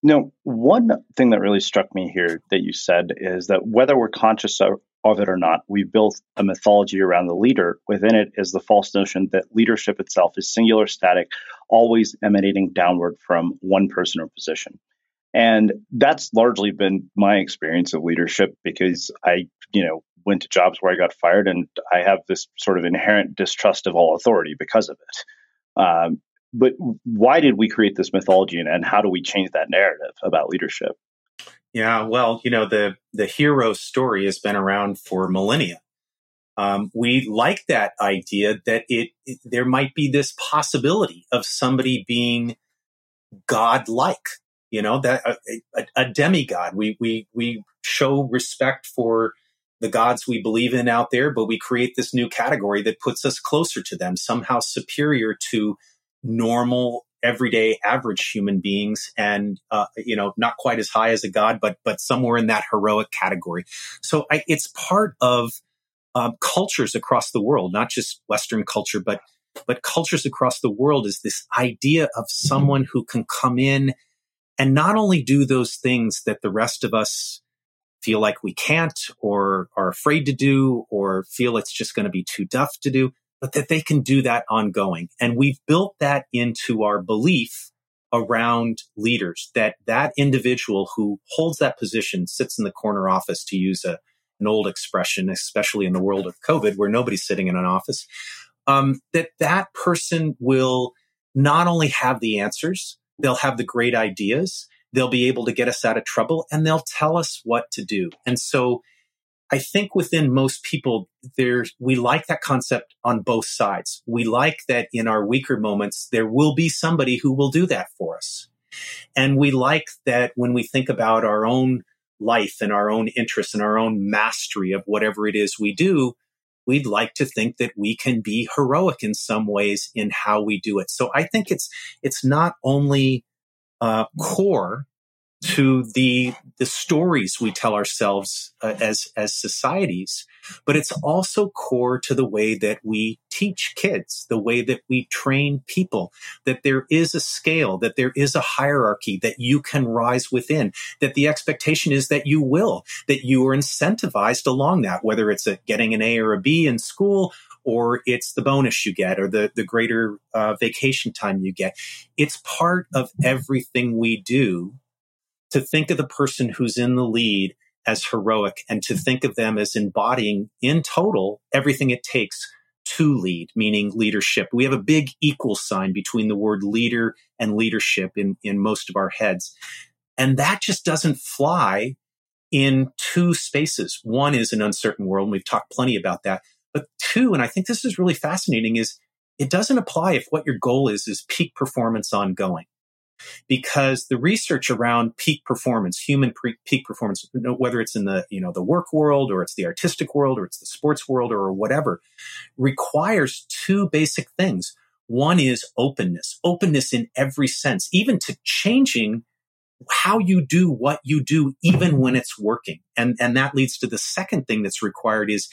C: no, one thing that really struck me here that you said is that whether we're conscious of, of it or not, we've built a mythology around the leader. Within it is the false notion that leadership itself is singular, static, always emanating downward from one person or position. And that's largely been my experience of leadership because I, you know, went to jobs where I got fired and I have this sort of inherent distrust of all authority because of it. Um, but why did we create this mythology and, and how do we change that narrative about leadership?
B: Yeah, well, you know, the the hero story has been around for millennia. Um, we like that idea that it, it, there might be this possibility of somebody being godlike, you know, that a, a, a demigod. We we we show respect for the gods we believe in out there, but we create this new category that puts us closer to them, somehow superior to normal everyday average human beings and, uh, you know, not quite as high as a god, but, but somewhere in that heroic category. So I, it's part of, uh, cultures across the world, not just Western culture, but, but cultures across the world is this idea of someone who can come in and not only do those things that the rest of us feel like we can't or are afraid to do or feel it's just going to be too tough to do, but that they can do that ongoing. And we've built that into our belief around leaders that that individual who holds that position sits in the corner office to use a, an old expression, especially in the world of COVID where nobody's sitting in an office, um, that that person will not only have the answers, they'll have the great ideas, They'll be able to get us out of trouble and they'll tell us what to do. And so I think within most people, there, we like that concept on both sides. We like that in our weaker moments, there will be somebody who will do that for us. And we like that when we think about our own life and our own interests and our own mastery of whatever it is we do, we'd like to think that we can be heroic in some ways in how we do it. So I think it's, it's not only uh, core to the the stories we tell ourselves uh, as as societies but it's also core to the way that we teach kids the way that we train people that there is a scale that there is a hierarchy that you can rise within that the expectation is that you will that you are incentivized along that whether it's a getting an A or a B in school or it's the bonus you get or the, the greater uh, vacation time you get. It's part of everything we do to think of the person who's in the lead as heroic and to think of them as embodying in total everything it takes to lead, meaning leadership. We have a big equal sign between the word leader and leadership in, in most of our heads. And that just doesn't fly in two spaces. One is an uncertain world. And we've talked plenty about that. But two, and I think this is really fascinating, is it doesn't apply if what your goal is is peak performance ongoing. Because the research around peak performance, human pre- peak performance, whether it's in the, you know, the work world or it's the artistic world or it's the sports world or whatever, requires two basic things. One is openness, openness in every sense, even to changing how you do what you do, even when it's working. And, and that leads to the second thing that's required is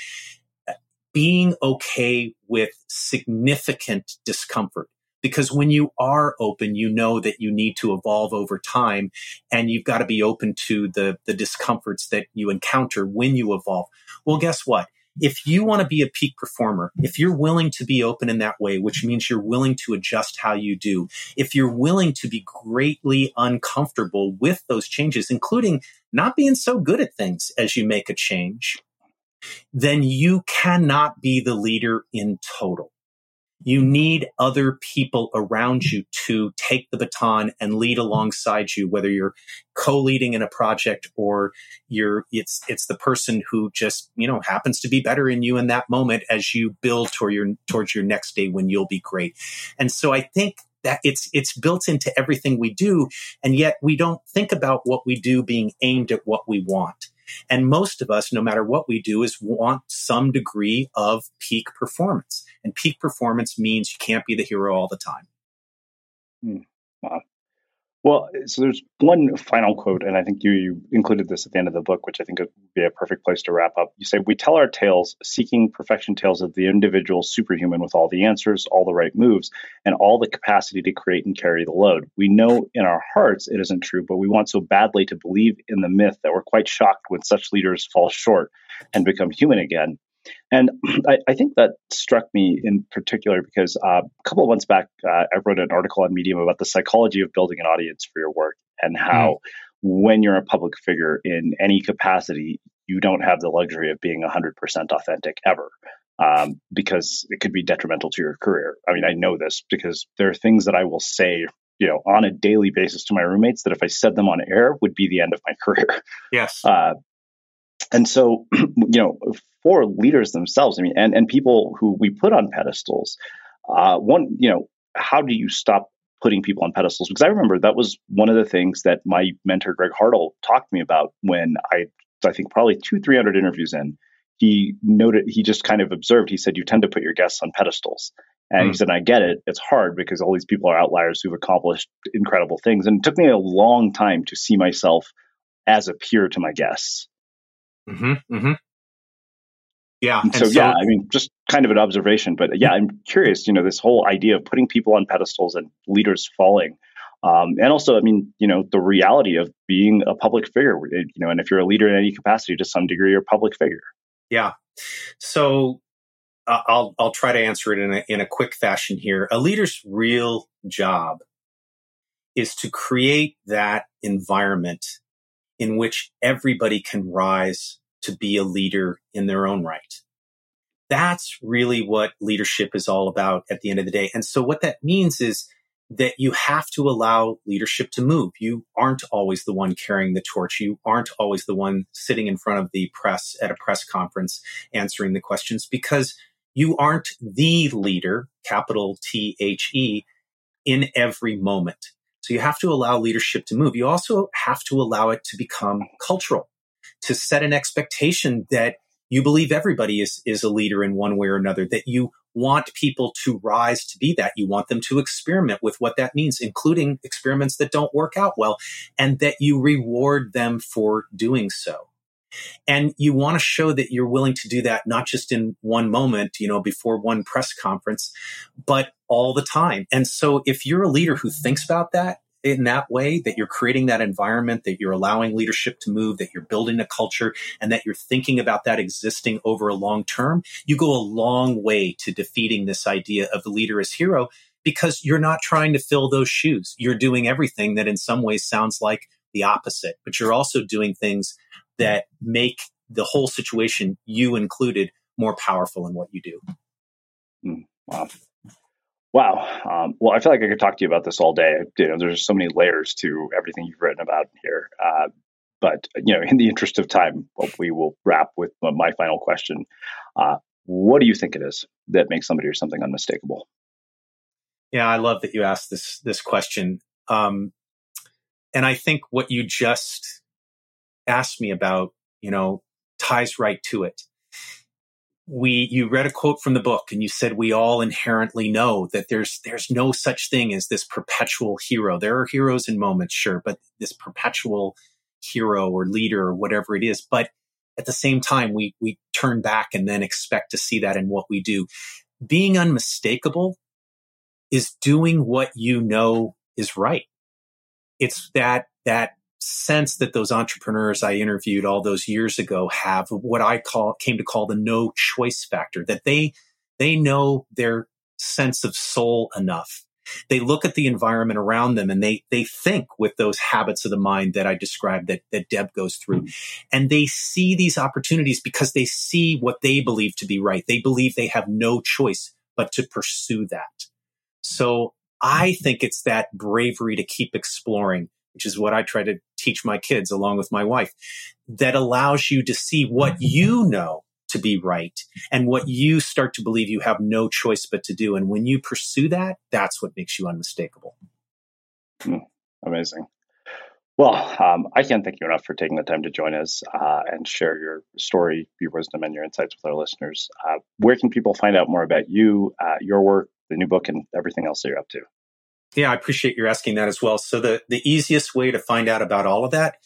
B: uh, being okay with significant discomfort. Because when you are open, you know that you need to evolve over time and you've got to be open to the, the discomforts that you encounter when you evolve. Well, guess what? If you want to be a peak performer, if you're willing to be open in that way, which means you're willing to adjust how you do, if you're willing to be greatly uncomfortable with those changes, including not being so good at things as you make a change, then you cannot be the leader in total. You need other people around you to take the baton and lead alongside you, whether you're co-leading in a project or you're, it's, it's the person who just, you know, happens to be better in you in that moment as you build toward your, towards your next day when you'll be great. And so I think that it's it's built into everything we do and yet we don't think about what we do being aimed at what we want and most of us, no matter what we do, is want some degree of peak performance. And peak performance means you can't be the hero all the time.
C: Hmm. Wow. Well, so there's one final quote, and I think you, you, included this at the end of the book, which I think would be a perfect place to wrap up. You say, We tell our tales, seeking perfection tales of the individual superhuman with all the answers, all the right moves, and all the capacity to create and carry the load. We know in our hearts it isn't true, but we want so badly to believe in the myth that we're quite shocked when such leaders fall short and become human again. And I, I, think that struck me in particular because uh, a couple of months back, uh, I wrote an article on Medium about the psychology of building an audience for your work and how mm. when you're a public figure in any capacity, you don't have the luxury of being 100% authentic ever. Um, because it could be detrimental to your career. I mean, I know this because there are things that I will say, you know, on a daily basis to my roommates that if I said them on air would be the end of my career.
B: Yes.
C: Uh, and so, you know, for leaders themselves, I mean, and, and people who we put on pedestals, uh, one, you know, how do you stop putting people on pedestals? Because I remember that was one of the things that my mentor, Greg Hartle, talked to me about when I, I think probably two, 300 interviews in. he noted, he just kind of observed, he said, you tend to put your guests on pedestals. And mm. he hmm. said, I get it. It's hard because all these people are outliers who've accomplished incredible things. And it took me a long time to see myself as a peer to my guests.
B: Mm-hmm, mm-hmm. Yeah.
C: so, so, yeah, I mean, just kind of an observation, but yeah, I'm curious, you know, this whole idea of putting people on pedestals and leaders falling. Um, and also, I mean, you know, the reality of being a public figure, you know, and if you're a leader in any capacity, to some degree, you're a public figure.
B: Yeah. So uh, I'll I'll try to answer it in a in a quick fashion here. A leader's real job is to create that environment in which everybody can rise to be a leader in their own right. That's really what leadership is all about at the end of the day. And so what that means is that you have to allow leadership to move. You aren't always the one carrying the torch. You aren't always the one sitting in front of the press at a press conference answering the questions because you aren't the leader, capital T H E, in every moment. So you have to allow leadership to move. You also have to allow it to become cultural, to set an expectation that you believe everybody is, is a leader in one way or another, that you want people to rise to be that. You want them to experiment with what that means, including experiments that don't work out well, and that you reward them for doing so. And you want to show that you're willing to do that, not just in one moment, you know, before one press conference, but all the time. And so if you're a leader who thinks about that, in that way that you're creating that environment, that you're allowing leadership to move, that you're building a culture, and that you're thinking about that existing over a long term, you go a long way to defeating this idea of the leader as hero because you're not trying to fill those shoes. You're doing everything that in some ways sounds like the opposite, but you're also doing things that make the whole situation, you included, more powerful in what you do.
C: Mm, wow. Wow. Um, well, I feel like I could talk to you about this all day. You know, there's so many layers to everything you've written about here. Uh, but you know, in the interest of time, we will wrap with my final question. Uh, what do you think it is that makes somebody or something unmistakable?
B: Yeah, I love that you asked this this question. Um, and I think what you just asked me about, you know, ties right to it we you read a quote from the book and you said we all inherently know that there's there's no such thing as this perpetual hero. There are heroes in moments sure but this perpetual hero or leader or whatever it is but at the same time we we turn back and then expect to see that in what we do. Being unmistakable is doing what you know is right. It's that that sense that those entrepreneurs I interviewed all those years ago have what I call came to call the no choice factor that they they know their sense of soul enough. They look at the environment around them and they they think with those habits of the mind that I described that that Deb goes through. Hmm. And they see these opportunities because they see what they believe to be right. They believe they have no choice but to pursue that. So I think it's that bravery to keep exploring which is what I try to teach my kids along with my wife, that allows you to see what you know to be right and what you start to believe you have no choice but to do. And when you pursue that, that's what makes you unmistakable.
C: Mm, amazing. Well, um, I can't thank you enough for taking the time to join us uh, and share your story, your wisdom, and your insights with our listeners. Uh, where can people find out more about you, uh, your work, the new book, and everything else that you're up to?
B: Yeah, I appreciate you asking that as well. So the, the easiest way to find out about all of that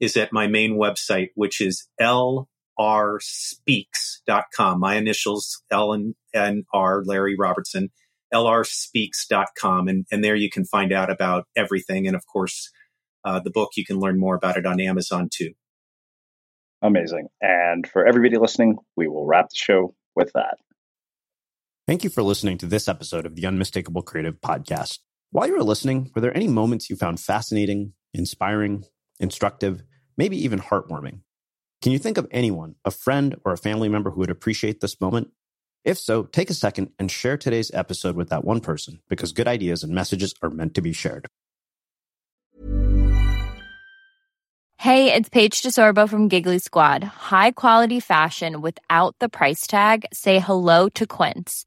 B: is at my main website, which is lrspeaks.com. My initials, L and, and R, Larry Robertson, lrspeaks.com. And, and there you can find out about everything. And of course, uh, the book, you can learn more about it on Amazon too.
C: Amazing. And for everybody listening, we will wrap the show with that.
A: Thank you for listening to this episode of the Unmistakable Creative Podcast. While you were listening, were there any moments you found fascinating, inspiring, instructive, maybe even heartwarming? Can you think of anyone, a friend or a family member who would appreciate this moment? If so, take a second and share today's episode with that one person because good ideas and messages are meant to be shared.
G: Hey, it's Paige DeSorbo from Giggly Squad. High quality fashion without the price tag? Say hello to Quince.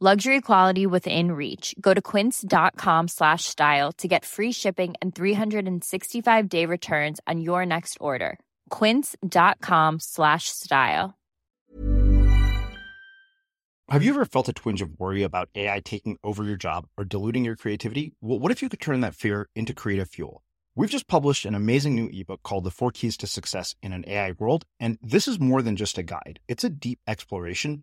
G: Luxury quality within reach. Go to quince.com slash style to get free shipping and 365 day returns on your next order. Quince.com slash style.
A: Have you ever felt a twinge of worry about AI taking over your job or diluting your creativity? Well, what if you could turn that fear into creative fuel? We've just published an amazing new ebook called The Four Keys to Success in an AI World. And this is more than just a guide, it's a deep exploration